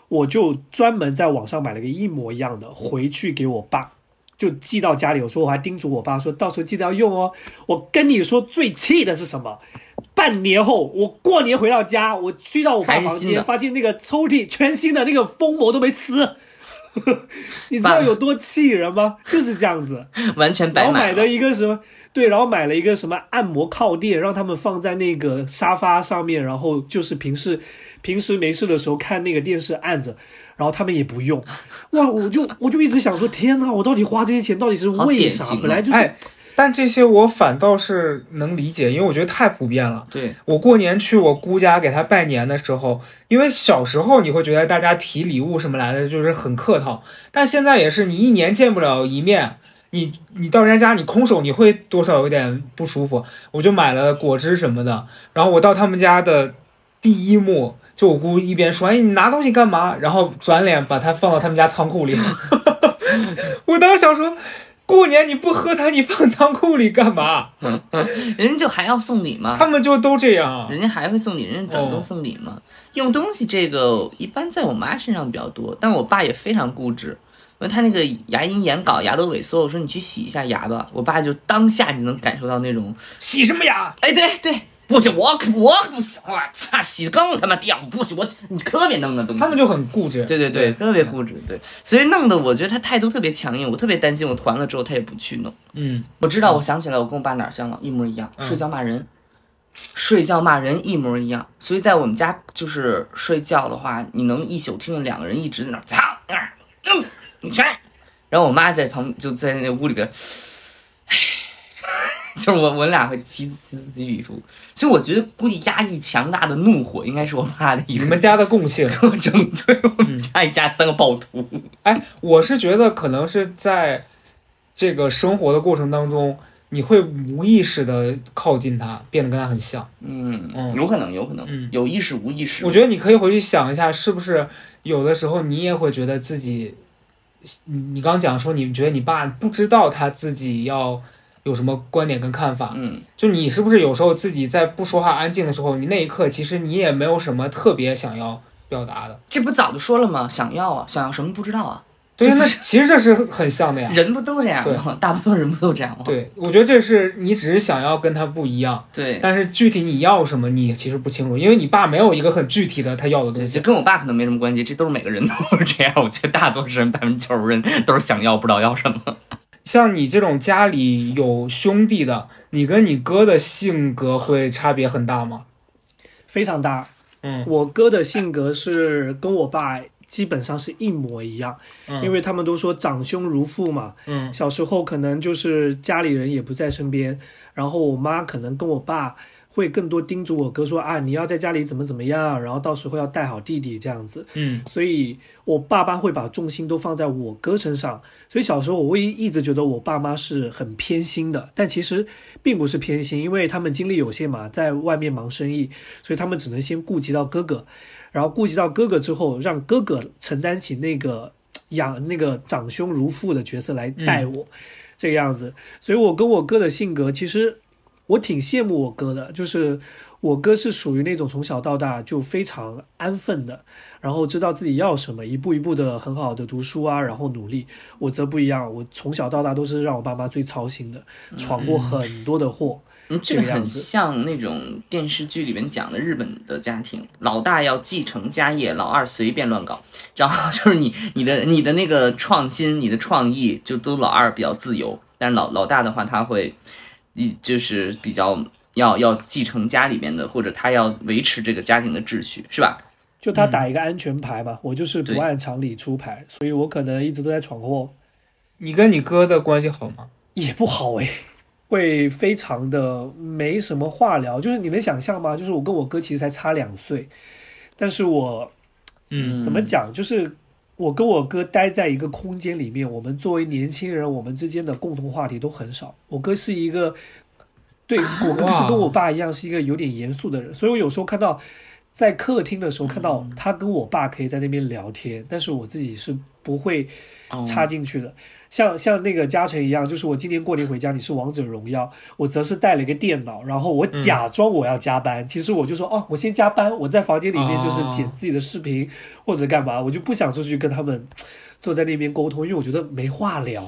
我就专门在网上买了个一模一样的，回去给我爸。就寄到家里，我说我还叮嘱我爸说，到时候记得要用哦。我跟你说，最气的是什么？半年后，我过年回到家，我去到我爸房间，发现那个抽屉全新的，那个封膜都没撕。你知道有多气人吗？就是这样子。完全白买了然后买了。一个什么？对，然后买了一个什么按摩靠垫，让他们放在那个沙发上面，然后就是平时平时没事的时候看那个电视按着，然后他们也不用。哇，我就我就一直想说，天哪，我到底花这些钱到底是为啥？哦本来就是、哎，但这些我反倒是能理解，因为我觉得太普遍了。对，我过年去我姑家给她拜年的时候，因为小时候你会觉得大家提礼物什么来的就是很客套，但现在也是你一年见不了一面，你你到人家家你空手你会多少有点不舒服。我就买了果汁什么的，然后我到他们家的第一幕，就我姑一边说：“哎，你拿东西干嘛？”然后转脸把它放到他们家仓库里。我当时想说。过年你不喝它，你放仓库里干嘛？人家就还要送礼吗？他们就都这样啊。人家还会送礼，人家转赠送礼嘛。用东西这个一般在我妈身上比较多，但我爸也非常固执。因为他那个牙龈炎搞牙都萎缩，我说你去洗一下牙吧，我爸就当下你能感受到那种，洗什么牙？哎，对对，不行，我可我可不行，我操，洗得更他妈掉，不行，我你特别弄那东西。他们就很固执。对对对，特别固执，对，所以弄得我觉得他态度特别强硬，我特别担心我团了之后他也不去弄。嗯，我知道，我想起来，我跟我爸哪儿像了，一模一样，睡觉骂人，睡觉骂人一模一样。所以在我们家就是睡觉的话，你能一宿听见两个人一直在那儿操，嗯，你谁？然后我妈在旁就在那屋里边，唉，就是我我俩会彼此此起彼伏。所以我觉得估计压抑强大的怒火应该是我爸的一个你们家的共性。特征，对我们家一家三个暴徒。哎，我是觉得可能是在这个生活的过程当中，你会无意识的靠近他，变得跟他很像。嗯嗯有可能，有可能，嗯有意识无意识。我觉得你可以回去想一下，是不是有的时候你也会觉得自己，你你刚讲说你觉得你爸不知道他自己要有什么观点跟看法，嗯，就你是不是有时候自己在不说话安静的时候，你那一刻其实你也没有什么特别想要表达的。这不早就说了吗？想要啊，想要什么不知道啊？对，那其实这是很像的呀。人不都这样吗？大部分人不都这样吗？对，我觉得这是你只是想要跟他不一样，对但是具体你要什么你其实不清楚，因为你爸没有一个很具体的他要的，东西。这跟我爸可能没什么关系，这都是每个人都是这样。我觉得大多数人百分之九十人都是想要不知道要什么。像你这种家里有兄弟的，你跟你哥的性格会差别很大吗？非常大。嗯我哥的性格是跟我爸基本上是一模一样，嗯因为他们都说长兄如父嘛。嗯小时候可能就是家里人也不在身边，然后我妈可能跟我爸会更多叮嘱我哥说啊，你要在家里怎么怎么样，然后到时候要带好弟弟这样子。嗯所以我爸爸会把重心都放在我哥身上，所以小时候我会一直觉得我爸妈是很偏心的，但其实并不是偏心，因为他们精力有限嘛，在外面忙生意，所以他们只能先顾及到哥哥，然后顾及到哥哥之后，让哥哥承担起那个养那个长兄如父的角色来带我，这个样子。所以我跟我哥的性格，其实我挺羡慕我哥的，就是我哥是属于那种从小到大就非常安分的，然后知道自己要什么，一步一步的很好的读书啊，然后努力。我则不一样，我从小到大都是让我爸妈最操心的，闯过很多的祸。嗯，这个很像那种电视剧里面讲的日本的家庭，老大要继承家业，老二随便乱搞，然后就是 你你的你的那个创新，你的创意就都老二比较自由，但是老老大的话他会，一就是比较要要继承家里面的，或者他要维持这个家庭的秩序，是吧？就他打一个安全牌嘛，我就是不按常理出牌，所以我可能一直都在闯祸，你跟你哥的关系好吗？也不好诶，会非常的没什么话聊。就是你能想象吗？就是我跟我哥其实才差两岁，但是我嗯怎么讲？就是我跟我哥待在一个空间里面，我们作为年轻人，我们之间的共同话题都很少。我哥是一个，对我哥是跟我爸一样，是一个有点严肃的人，所以我有时候看到在客厅的时候看到他跟我爸可以在那边聊天，但是我自己是不会哦插进去的。像像那个嘉诚一样，就是我今年过年回家，你是王者荣耀，我则是带了一个电脑，然后我假装我要加班，其实我就说哦，我先加班，我在房间里面就是剪自己的视频、或者干嘛，我就不想出去跟他们坐在那边沟通，因为我觉得没话聊。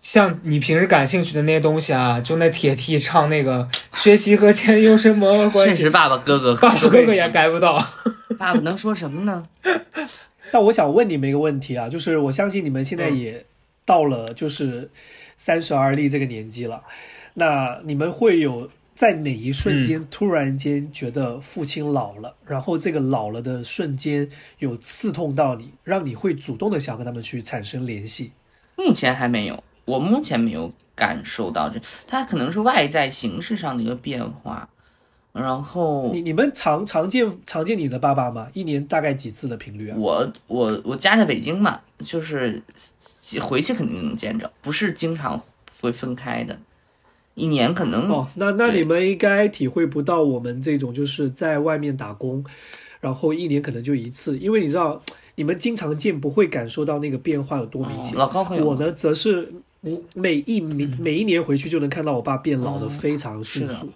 像你平时感兴趣的那些东西啊，就那铁 T 唱那个学习和钱有什么关系？确实，爸爸哥哥，爸爸哥哥也改不到。爸爸能说什么呢？那我想问你们一个问题啊，就是我相信你们现在嗯也到了就是三十而立这个年纪了，那你们会有在哪一瞬嗯间突然间觉得父亲老了，然后这个老了的瞬间有刺痛到你，让你会主动的想跟他们去产生联系？目前还没有，我目前没有感受到这，他可能是外在形式上的一个变化。然后你你们常常见常见你的爸爸吗？一年大概几次的频率啊？我我我家在北京嘛，就是回去肯定能见着，不是经常会分开的，一年可能、哦，那那你们应该体会不到我们这种就是在外面打工，然后一年可能就一次，因为你知道你们经常见，不会感受到那个变化有多明显。老高会有我呢，则是嗯每一每每一年回去就能看到我爸变老的哦非常迅是的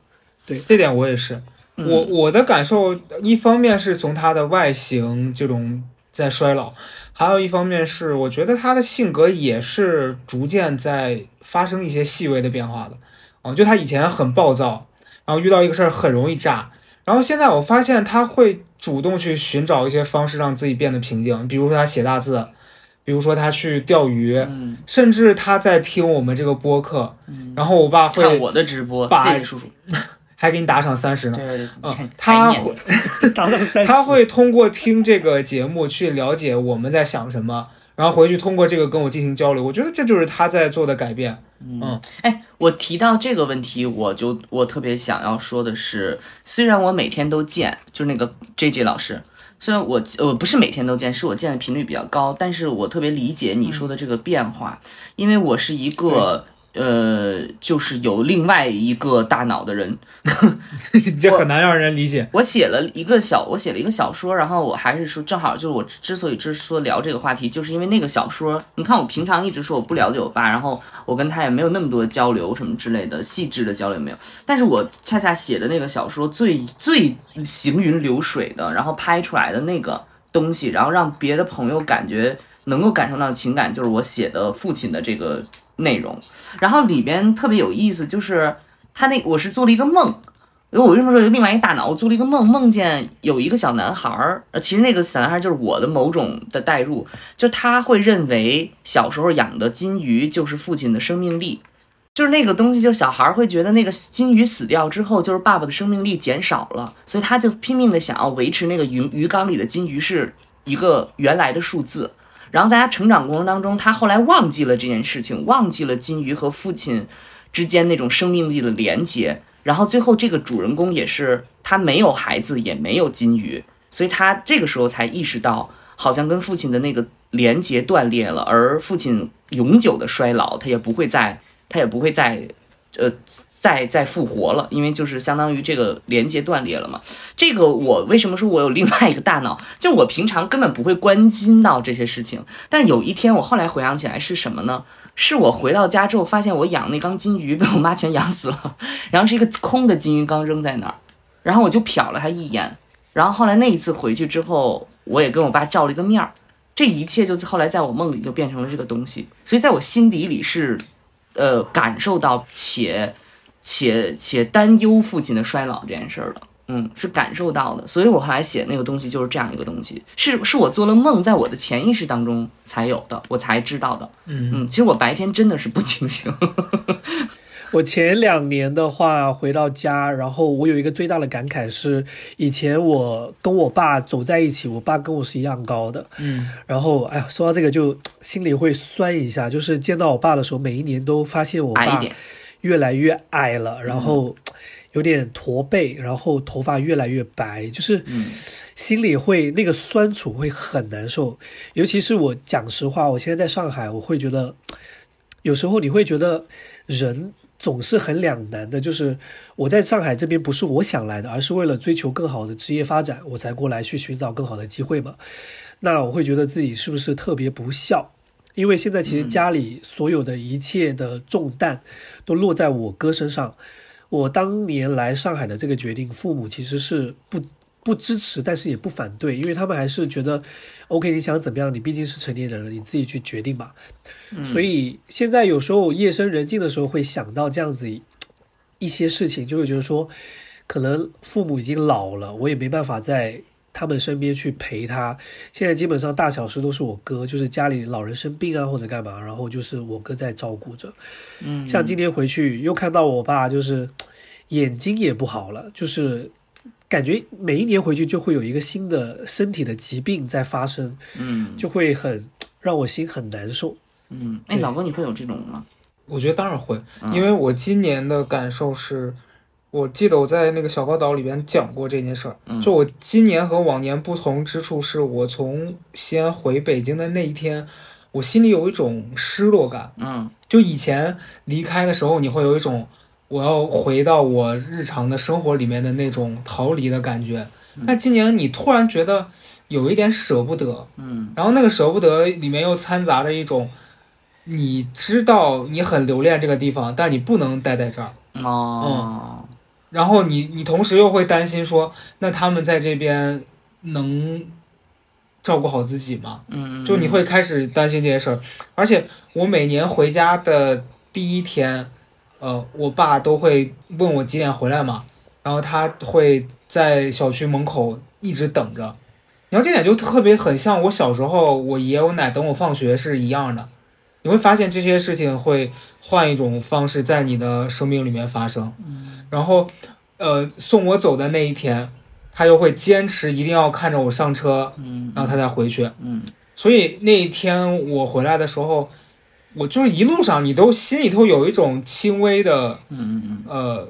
对。这点我也是，嗯我我的感受，一方面是从他的外形这种在衰老，还有一方面是我觉得他的性格也是逐渐在发生一些细微的变化的。啊，就他以前很暴躁，然后遇到一个事儿很容易炸，然后现在我发现他会主动去寻找一些方式让自己变得平静，比如说他写大字，比如说他去钓鱼，嗯，甚至他在听我们这个播客，然后我爸看会我的直播，把谢谢叔叔。还给你打赏三十呢。对对对，嗯他会 打赏三十，他会通过听这个节目去了解我们在想什么，然后回去通过这个跟我进行交流。我觉得这就是他在做的改变。嗯哎，我提到这个问题，我就我特别想要说的是，虽然我每天都见，就是那个 J J 老师，虽然我我不是每天都见，是我见的频率比较高，但是我特别理解你说的这个变化，因为我是一个。呃，就是有另外一个大脑的人，这很难让人理解。我写了一个小，我写了一个小说，然后我还是说，正好就是我之所以之说聊这个话题，就是因为那个小说，你看我平常一直说我不了解我爸，然后我跟他也没有那么多交流什么之类的，细致的交流没有，但是我恰恰写的那个小说最最行云流水的，然后拍出来的那个东西，然后让别的朋友感觉能够感受到情感，就是我写的父亲的这个内容，然后里边特别有意思，就是他那我是做了一个梦。因为我为什么说另外一大脑？我做了一个梦，梦见有一个小男孩儿，其实那个小男孩就是我的某种的代入，就他会认为小时候养的金鱼就是父亲的生命力，就是那个东西，就小孩会觉得那个金鱼死掉之后，就是爸爸的生命力减少了，所以他就拼命的想要维持那个鱼鱼缸里的金鱼是一个原来的数字。然后在他成长过程当中，他后来忘记了这件事情，忘记了金鱼和父亲之间那种生命力的连接。然后最后这个主人公也是他没有孩子，也没有金鱼，所以他这个时候才意识到，好像跟父亲的那个连接断裂了，而父亲永久的衰老，他也不会再，他也不会再，呃，再再复活了，因为就是相当于这个连接断裂了嘛。这个我为什么说我有另外一个大脑？就我平常根本不会关心到这些事情，但有一天我后来回想起来是什么呢？是我回到家之后发现我养那缸金鱼被我妈全养死了，然后是一个空的金鱼缸扔在那儿，然后我就瞟了它一眼，然后后来那一次回去之后，我也跟我爸照了一个面儿，这一切就后来在我梦里就变成了这个东西，所以在我心底里是，呃，感受到且且且担忧父亲的衰老这件事儿了。嗯，是感受到的，所以我后来写那个东西就是这样一个东西，是是我做了梦，在我的潜意识当中才有的，我才知道的。嗯嗯，其实我白天真的是不清醒。我前两年的话回到家，然后我有一个最大的感慨是，以前我跟我爸走在一起，我爸跟我是一样高的，嗯然后哎呀，说到这个就心里会酸一下，就是见到我爸的时候，每一年都发现我爸矮一点，越来越矮了，然后有点驼背，然后头发越来越白，就是心里会那个酸楚会很难受。尤其是我讲实话，我现在在上海，我会觉得有时候你会觉得人总是很两难的，就是我在上海这边不是我想来的，而是为了追求更好的职业发展，我才过来去寻找更好的机会嘛。那我会觉得自己是不是特别不孝？因为现在其实家里所有的一切的重担都落在我哥身上。我当年来上海的这个决定，父母其实是不不支持，但是也不反对，因为他们还是觉得，OK，你想怎么样，你毕竟是成年人了，你自己去决定吧。所以现在有时候夜深人静的时候，会想到这样子一些事情，就会觉得说，可能父母已经老了，我也没办法在他们身边去陪他。现在基本上大小事都是我哥，就是家里老人生病啊或者干嘛，然后就是我哥在照顾着。嗯，像今天回去又看到我爸，就是眼睛也不好了，就是感觉每一年回去就会有一个新的身体的疾病在发生，嗯就会很让我心很难受。嗯，哎，老公你会有这种吗？我觉得当然会，嗯因为我今年的感受是，我记得我在那个小高岛里边讲过这件事儿。嗯就我今年和往年不同之处是，我从西安回北京的那一天，我心里有一种失落感。嗯就以前离开的时候，你会有一种我要回到我日常的生活里面的那种逃离的感觉。但今年你突然觉得有一点舍不得，嗯然后那个舍不得里面又掺杂着一种，你知道你很留恋这个地方，但你不能待在这儿。哦，然后你你同时又会担心说，那他们在这边能照顾好自己吗？嗯，就你会开始担心这些事儿。而且我每年回家的第一天，呃，我爸都会问我几点回来嘛，然后他会在小区门口一直等着。然后这点就特别很像我小时候，我爷我奶等我放学是一样的。你会发现这些事情会换一种方式在你的生命里面发生。嗯然后，呃，送我走的那一天，他又会坚持一定要看着我上车，嗯然后他再回去。嗯所以那一天我回来的时候，我就是一路上你都心里头有一种轻微的嗯嗯呃，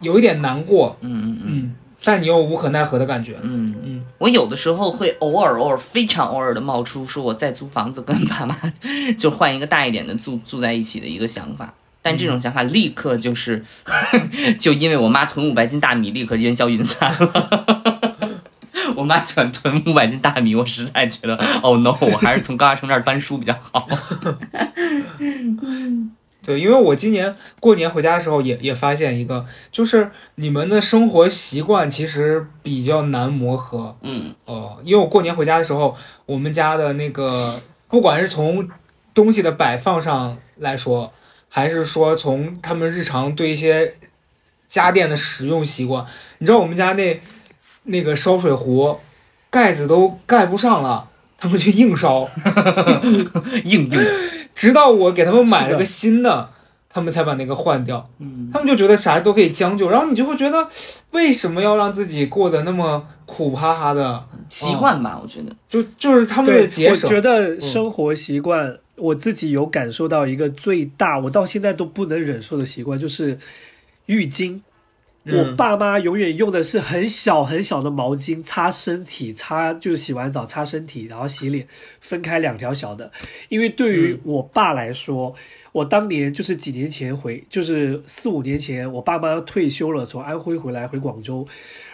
有一点难过，嗯嗯嗯嗯，但你又无可奈何的感觉，嗯。嗯我有的时候会偶尔偶尔非常偶尔的冒出说我在租房子跟爸妈 就换一个大一点的住住在一起的一个想法，但这种想法立刻就是 就因为我妈囤五百斤大米，立刻烟消云散了。我妈喜欢囤五百斤大米，我实在觉得，Oh no，我还是从高亚成这儿搬书比较好。对，因为我今年过年回家的时候也也发现一个，就是你们的生活习惯其实比较难磨合，嗯。哦，因为我过年回家的时候，我们家的那个，不管是从东西的摆放上来说，还是说从他们日常对一些家电的使用习惯。你知道我们家那那个烧水壶盖子都盖不上了，他们就硬烧，硬硬，直到我给他们买了个新的，他们才把那个换掉。嗯，他们就觉得啥都可以将就，然后你就会觉得为什么要让自己过得那么苦哈哈的？习惯吧，我觉得。就就是他们的对，节省。我觉得生活习惯，我自己有感受到一个最大，我到现在都不能忍受的习惯，就是浴巾。我嗯爸妈永远用的是很小很小的毛巾擦身体，擦就是洗完澡擦身体，然后洗脸，分开两条小的。因为对于我爸来说，我当年就是几年前回，就是四五年前，我爸妈退休了，从安徽回来回广州，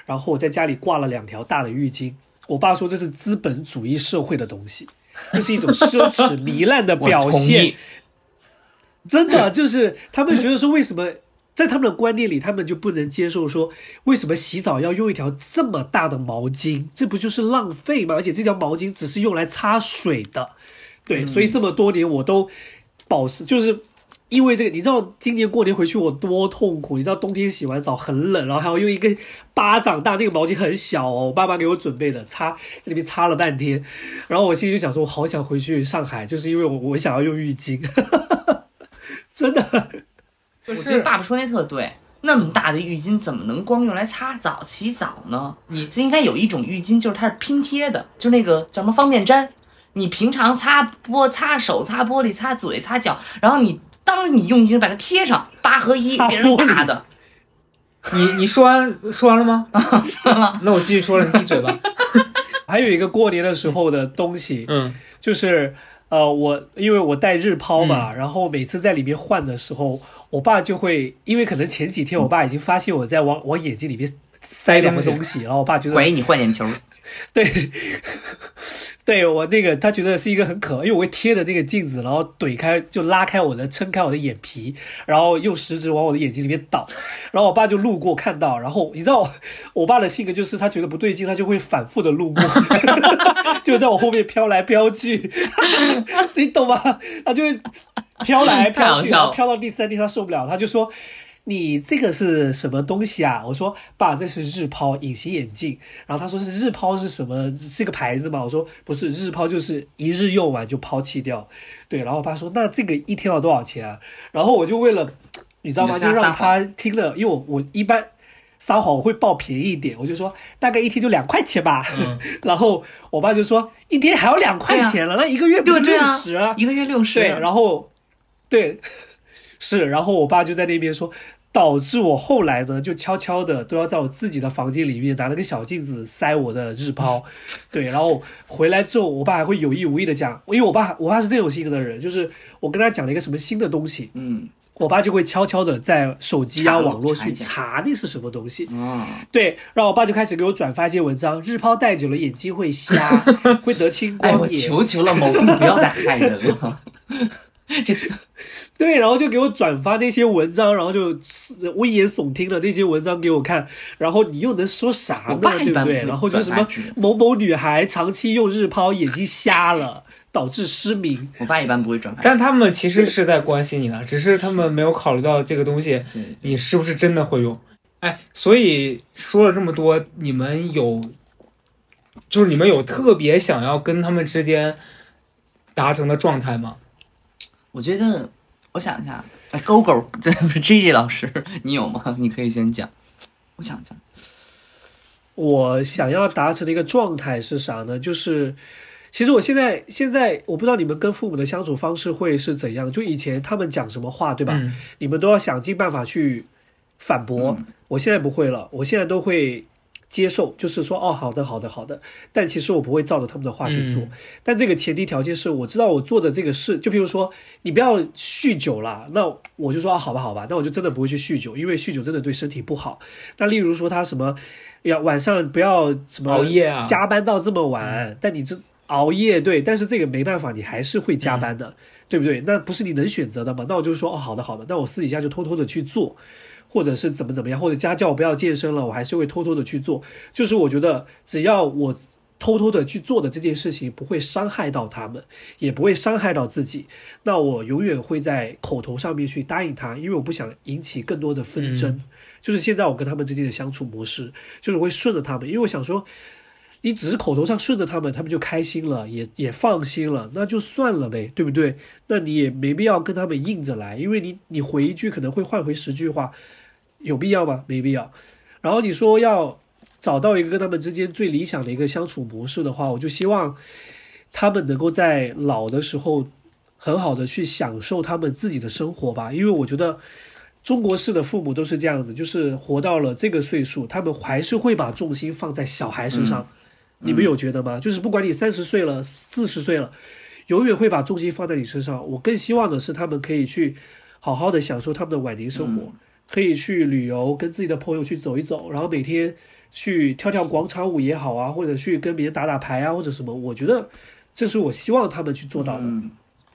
然后我在家里挂了两条大的浴巾。我爸说这是资本主义社会的东西，这是一种奢侈糜烂的表现。真的就是他们觉得说，为什么在他们的观念里，他们就不能接受说，为什么洗澡要用一条这么大的毛巾？这不就是浪费吗？而且这条毛巾只是用来擦水的，对，所以这么多年我都保持就是。因为这个，你知道今年过年回去我多痛苦。你知道冬天洗完澡很冷，然后还要用一个巴掌大那个毛巾很小哦，我爸妈给我准备的，擦在里面擦了半天。然后我心里就想说，我好想回去上海，就是因为我我想要用浴巾，真的。我觉得爸爸说那特对，那么大的浴巾怎么能光用来擦澡、洗澡呢？你这应该有一种浴巾，就是它是拼贴的，就那个叫什么方便粘。你平常擦玻、擦手、擦玻璃、擦嘴、擦脚，然后你当你用浴巾把它贴上，八合一，擦别人大的。你你说完说完了吗？那我继续说了，你闭嘴吧。还有一个过年的时候的东西，嗯，就是呃，我因为我带日抛嘛，然后每次在里面换的时候，我爸就会，因为可能前几天我爸已经发现我在往往眼睛里面塞东西，然后我爸觉得怀疑你换眼球，对，对我那个他觉得是一个很可，因为我会贴着那个镜子，然后怼开就拉开我的撑开我的眼皮，然后用食指往我的眼睛里面倒，然后我爸就路过看到，然后你知道我爸的性格就是他觉得不对劲，他就会反复的路过，就在我后面飘来飘去，你懂吗？他就会飘来飘去，然后飘到第三天他受不了，他就说。你这个是什么东西啊？我说爸，这是日抛隐形眼镜。然后他说是日抛是什么？是个牌子吗？我说不是，日抛就是一日用完就抛弃掉。对，然后我爸说那这个一天要多少钱啊？然后我就为了你知道吗？就让他听了，因为我我一般撒谎我会报便宜一点，我就说大概一天就两块钱吧。然后我爸就说一天还要两块钱了，那一个月六十啊？一个月六十。对，然后对是，然后我爸就在那边说。导致我后来呢，就悄悄的都要在我自己的房间里面拿了个小镜子塞我的日抛，对，然后回来之后，我爸还会有意无意的讲，因为我爸我爸是这种性格的人，就是我跟他讲了一个什么新的东西，嗯，我爸就会悄悄的在手机啊网络去查那是什么东西，嗯，对，然后我爸就开始给我转发一些文章，日抛戴久了眼睛会瞎，会得青哎，我光眼，求求了，某地不要再害人了。这对，然后就给我转发那些文章，然后就危言耸听的那些文章给我看，然后你又能说啥呢？对不对？然后就什么某某女孩长期用日抛，眼睛瞎了，导致失明。我爸一般不会转发。但他们其实是在关心你的，只是他们没有考虑到这个东西你是不是真的会用。哎，所以说了这么多，你们有，就是你们有特别想要跟他们之间达成的状态吗？我觉得，我想一下，哎，勾勾，这不是 J J 老师，你有吗？你可以先讲。我想一下，我想要达成的一个状态是啥呢？就是，其实我现在现在我不知道你们跟父母的相处方式会是怎样。就以前他们讲什么话，对吧？嗯你们都要想尽办法去反驳。嗯我现在不会了，我现在都会接受，就是说哦，好的，好的，好的。但其实我不会照着他们的话去做。嗯但这个前提条件是我知道我做的这个事，就比如说你不要酗酒啦，那我就说啊，好吧，好吧，那我就真的不会去酗酒，因为酗酒真的对身体不好。那例如说他什么，要晚上不要什么熬夜啊加班到这么晚，但你这熬夜对，但是这个没办法，你还是会加班的，对不对？那不是你能选择的嘛？那我就说哦，好的好的，那我私底下就偷偷的去做，或者是怎么怎么样，或者家教我不要健身了，我还是会偷偷的去做。就是我觉得只要我偷偷的去做的这件事情不会伤害到他们，也不会伤害到自己，那我永远会在口头上面去答应他，因为我不想引起更多的纷争。就是现在我跟他们之间的相处模式，就是会顺着他们，因为我想说，你只是口头上顺着他们，他们就开心了，也也放心了，那就算了呗，对不对？那你也没必要跟他们硬着来，因为你你回一句可能会换回十句话，有必要吗？没必要。然后你说要找到一个跟他们之间最理想的一个相处模式的话，我就希望他们能够在老的时候很好的去享受他们自己的生活吧，因为我觉得中国式的父母都是这样子，就是活到了这个岁数，他们还是会把重心放在小孩身上。你们有觉得吗？就是不管你三十岁了、四十岁了，永远会把重心放在你身上。我更希望的是他们可以去好好的享受他们的晚年生活，可以去旅游，跟自己的朋友去走一走，然后每天去跳跳广场舞也好啊，或者去跟别人打打牌啊，或者什么。我觉得这是我希望他们去做到的。嗯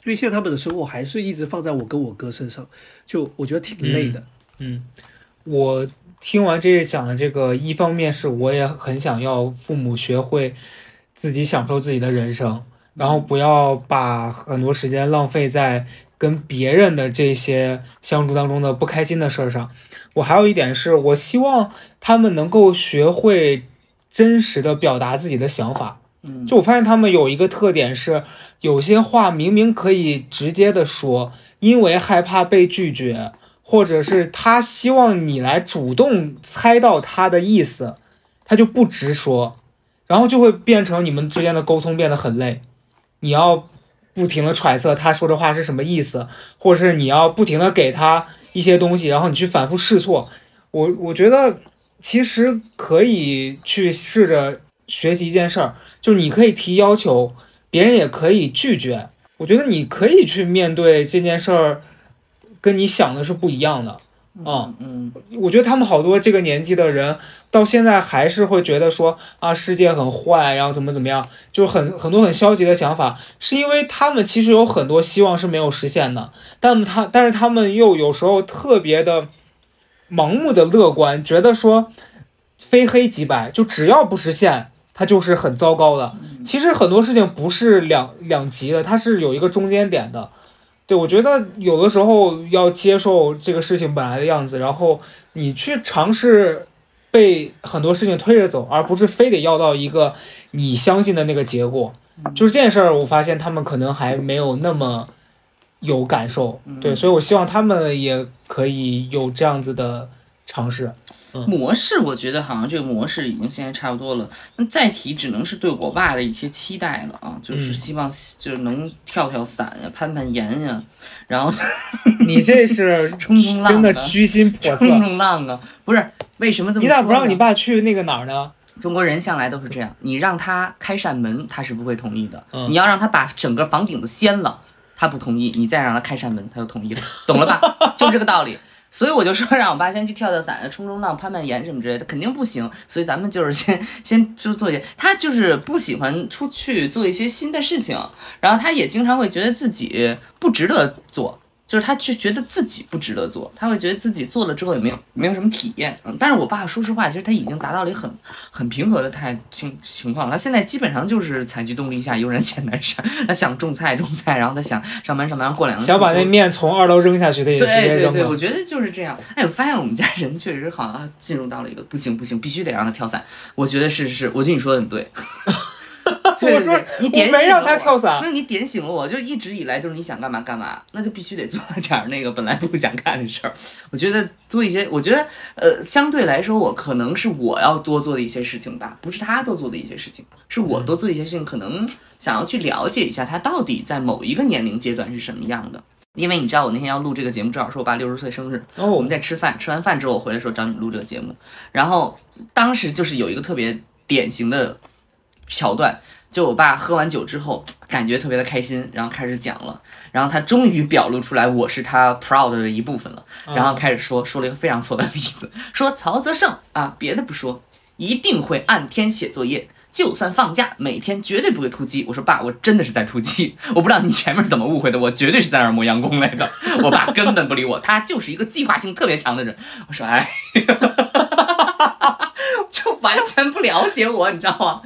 因为现在他们的生活还是一直放在我跟我哥身上，就我觉得挺累的。嗯，我听完这个讲的这个，一方面是我也很想要父母学会自己享受自己的人生，然后不要把很多时间浪费在跟别人的这些相处当中的不开心的事儿上。我还有一点是，我希望他们能够学会真实的表达自己的想法。嗯就我发现他们有一个特点是，有些话明明可以直接的说，因为害怕被拒绝，或者是他希望你来主动猜到他的意思，他就不直说，然后就会变成你们之间的沟通变得很累。你要不停的揣测他说的话是什么意思，或者是你要不停的给他一些东西，然后你去反复试错。我我觉得其实可以去试着学习一件事儿，就是你可以提要求，别人也可以拒绝。我觉得你可以去面对这件事儿，跟你想的是不一样的。啊、嗯我觉得他们好多这个年纪的人，到现在还是会觉得说啊，世界很坏，然后怎么怎么样，就是很很多很消极的想法，是因为他们其实有很多希望是没有实现的，但他但是他们又有时候特别的盲目的乐观，觉得说非黑即白，就只要不实现，它就是很糟糕的。其实很多事情不是两两极的，它是有一个中间点的。对，我觉得有的时候要接受这个事情本来的样子，然后你去尝试被很多事情推着走，而不是非得要到一个你相信的那个结果。就是这件事儿，我发现他们可能还没有那么有感受。对，所以我希望他们也可以有这样子的尝试。模式，我觉得好像这个模式已经现在差不多了。那再提，只能是对我爸的一些期待了啊，就是希望就是能跳跳伞呀、攀攀岩呀，然后 你这是 冲冲浪真的啊居心叵冲测。冲冲浪啊。不是为什么这么你说呢？咋不让你爸去那个哪儿呢？中国人向来都是这样，你让他开扇门，他是不会同意的。嗯你要让他把整个房顶子掀了，他不同意。你再让他开扇门，他就同意了，懂了吧？就这个道理。所以我就说让我爸先去跳跳伞、冲冲浪、攀攀岩什么之类的，肯定不行。所以咱们就是先先就做一些，他就是不喜欢出去做一些新的事情，然后他也经常会觉得自己不值得做。就是他就觉得自己不值得做，他会觉得自己做了之后也没有没有什么体验。嗯，但是我爸说实话，其实他已经达到了一个很很平和的态情情况了。他现在基本上就是采菊东篱下，悠然见南山。他想种菜种菜，然后他想上班上班，过两天想把那面从二楼扔下去，他也直接对对对，我觉得就是这样。哎，我发现我们家人确实好像进入到了一个不行不行，必须得让他跳伞。我觉得是是是，我觉得你说的很对。对我说你点我没让醒了我。他跳伞。那你点醒了我，就是一直以来就是你想干嘛干嘛，那就必须得做点儿那个本来不想干的事儿。我觉得做一些，我觉得呃，相对来说，我可能是我要多做的一些事情吧，不是他多做的一些事情，是我多做一些事情，可能想要去了解一下他到底在某一个年龄阶段是什么样的。因为你知道，我那天要录这个节目，正好是我爸六十岁生日，哦。我们在吃饭，吃完饭之后我回来说找你录这个节目，然后当时就是有一个特别典型的桥段，就我爸喝完酒之后，感觉特别的开心，然后开始讲了，然后他终于表露出来我是他 proud 的一部分了，然后开始说说了一个非常错的例子，说曹泽胜啊，别的不说，一定会按天写作业。就算放假，每天绝对不会突击。我说爸，我真的是在突击，我不知道你前面怎么误会的，我绝对是在那儿磨洋工来的。我爸根本不理我，他就是一个计划性特别强的人。我说哎，就完全不了解我，你知道吗？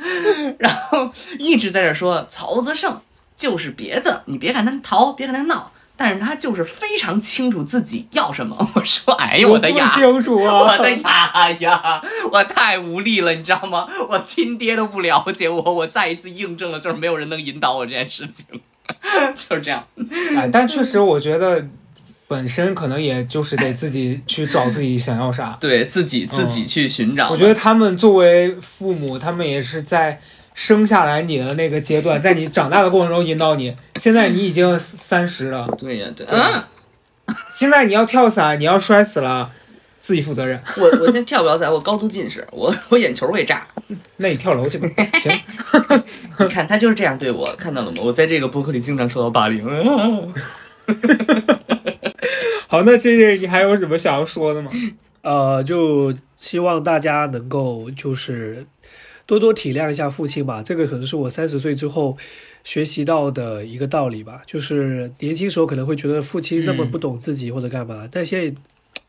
然后一直在这说曹泽胜就是别的，你别看他逃，别看他闹，但是他就是非常清楚自己要什么。我说，哎呦我的牙！清楚啊，我的牙呀！我太无力了，你知道吗？我亲爹都不了解我，我再一次印证了，就是没有人能引导我这件事情，就是这样。哎，但确实我觉得本身可能也就是得自己去找自己想要啥。对自己自己去寻找。我觉得他们作为父母，他们也是在生下来你的那个阶段，在你长大的过程中引导你。现在你已经三十了，对呀，对，嗯，现在你要跳伞，你要摔死了，自己负责任。我我现在跳不了伞，我高度近视，我我眼球会炸。那你跳楼去吧。行，你看他就是这样对我，看到了吗？我在这个博客里经常受到霸凌。好，那这这你还有什么想要说的吗？呃，就希望大家能够就是多多体谅一下父亲吧。这个可能是我三十岁之后学习到的一个道理吧。就是年轻时候可能会觉得父亲那么不懂自己或者干嘛，但现在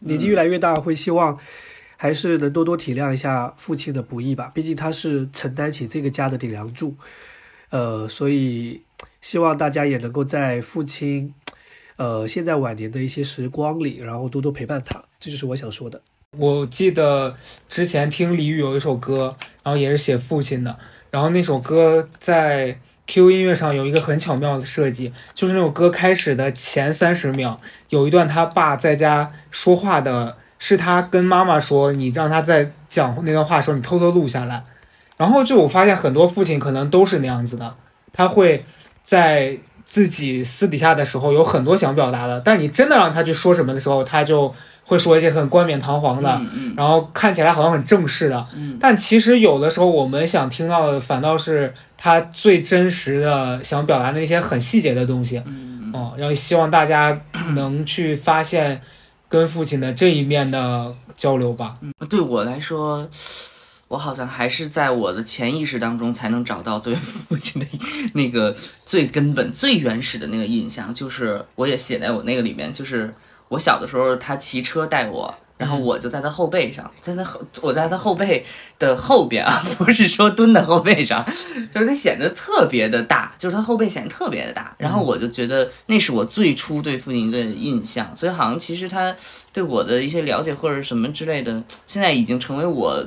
年纪越来越大，会希望还是能多多体谅一下父亲的不易吧。毕竟他是承担起这个家的顶梁柱。呃，所以希望大家也能够在父亲。呃，现在晚年的一些时光里，然后多多陪伴他，这就是我想说的。我记得之前听李宇有一首歌，然后也是写父亲的，然后那首歌在 Q 音乐上有一个很巧妙的设计，就是那首歌开始的前三十秒，有一段他爸在家说话的，是他跟妈妈说，你让他在讲那段话的时候，你偷偷录下来。然后就我发现很多父亲可能都是那样子的，他会在。自己私底下的时候有很多想表达的，但你真的让他去说什么的时候，他就会说一些很冠冕堂皇的，然后看起来好像很正式的。但其实有的时候我们想听到的反倒是他最真实的想表达的那些很细节的东西。嗯，哦，然后希望大家能去发现跟父亲的这一面的交流吧。对我来说。我好像还是在我的潜意识当中才能找到对父亲的那个最根本、最原始的那个印象，就是我也写在我那个里面，就是我小的时候他骑车带我，然后我就在他后背上，在他后我在他后背的后边啊，不是说蹲在后背上，就是他显得特别的大，就是他后背显得特别的大，然后我就觉得那是我最初对父亲一个印象，所以好像其实他对我的一些了解或者什么之类的，现在已经成为我。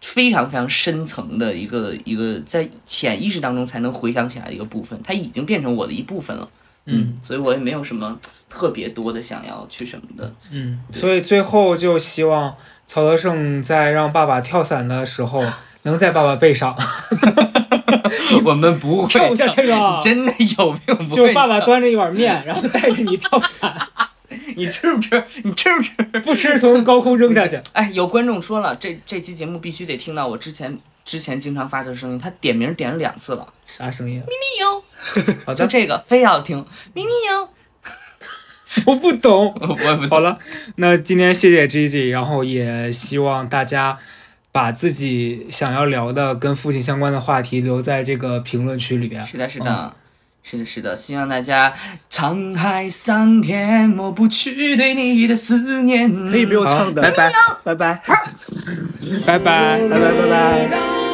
非常非常深层的一个一个在潜意识当中才能回想起来的一个部分，它已经变成我的一部分了。嗯，所以我也没有什么特别多的想要去什么的。嗯，所以最后就希望曹德胜在让爸爸跳伞的时候，能在爸爸背上。我们不会跳下去了，真的有病？就爸爸端着一碗面，然后带着你跳伞。你吃不吃？你吃不吃？不吃，从高空扔下去。哎，有观众说了，这这期节目必须得听到我之前之前经常发的声音。他点名点了两次了，啥声音？咪咪哟，好就这个非要听咪咪哟。我不懂，我也不懂。好了，那今天谢谢 G G，然后也希望大家把自己想要聊的跟父亲相关的话题留在这个评论区里边。是的，是的。是的，是的，希望大家沧海桑田抹不去对你的思念。可以不用唱的，拜拜，拜拜，拜拜，拜拜，拜拜。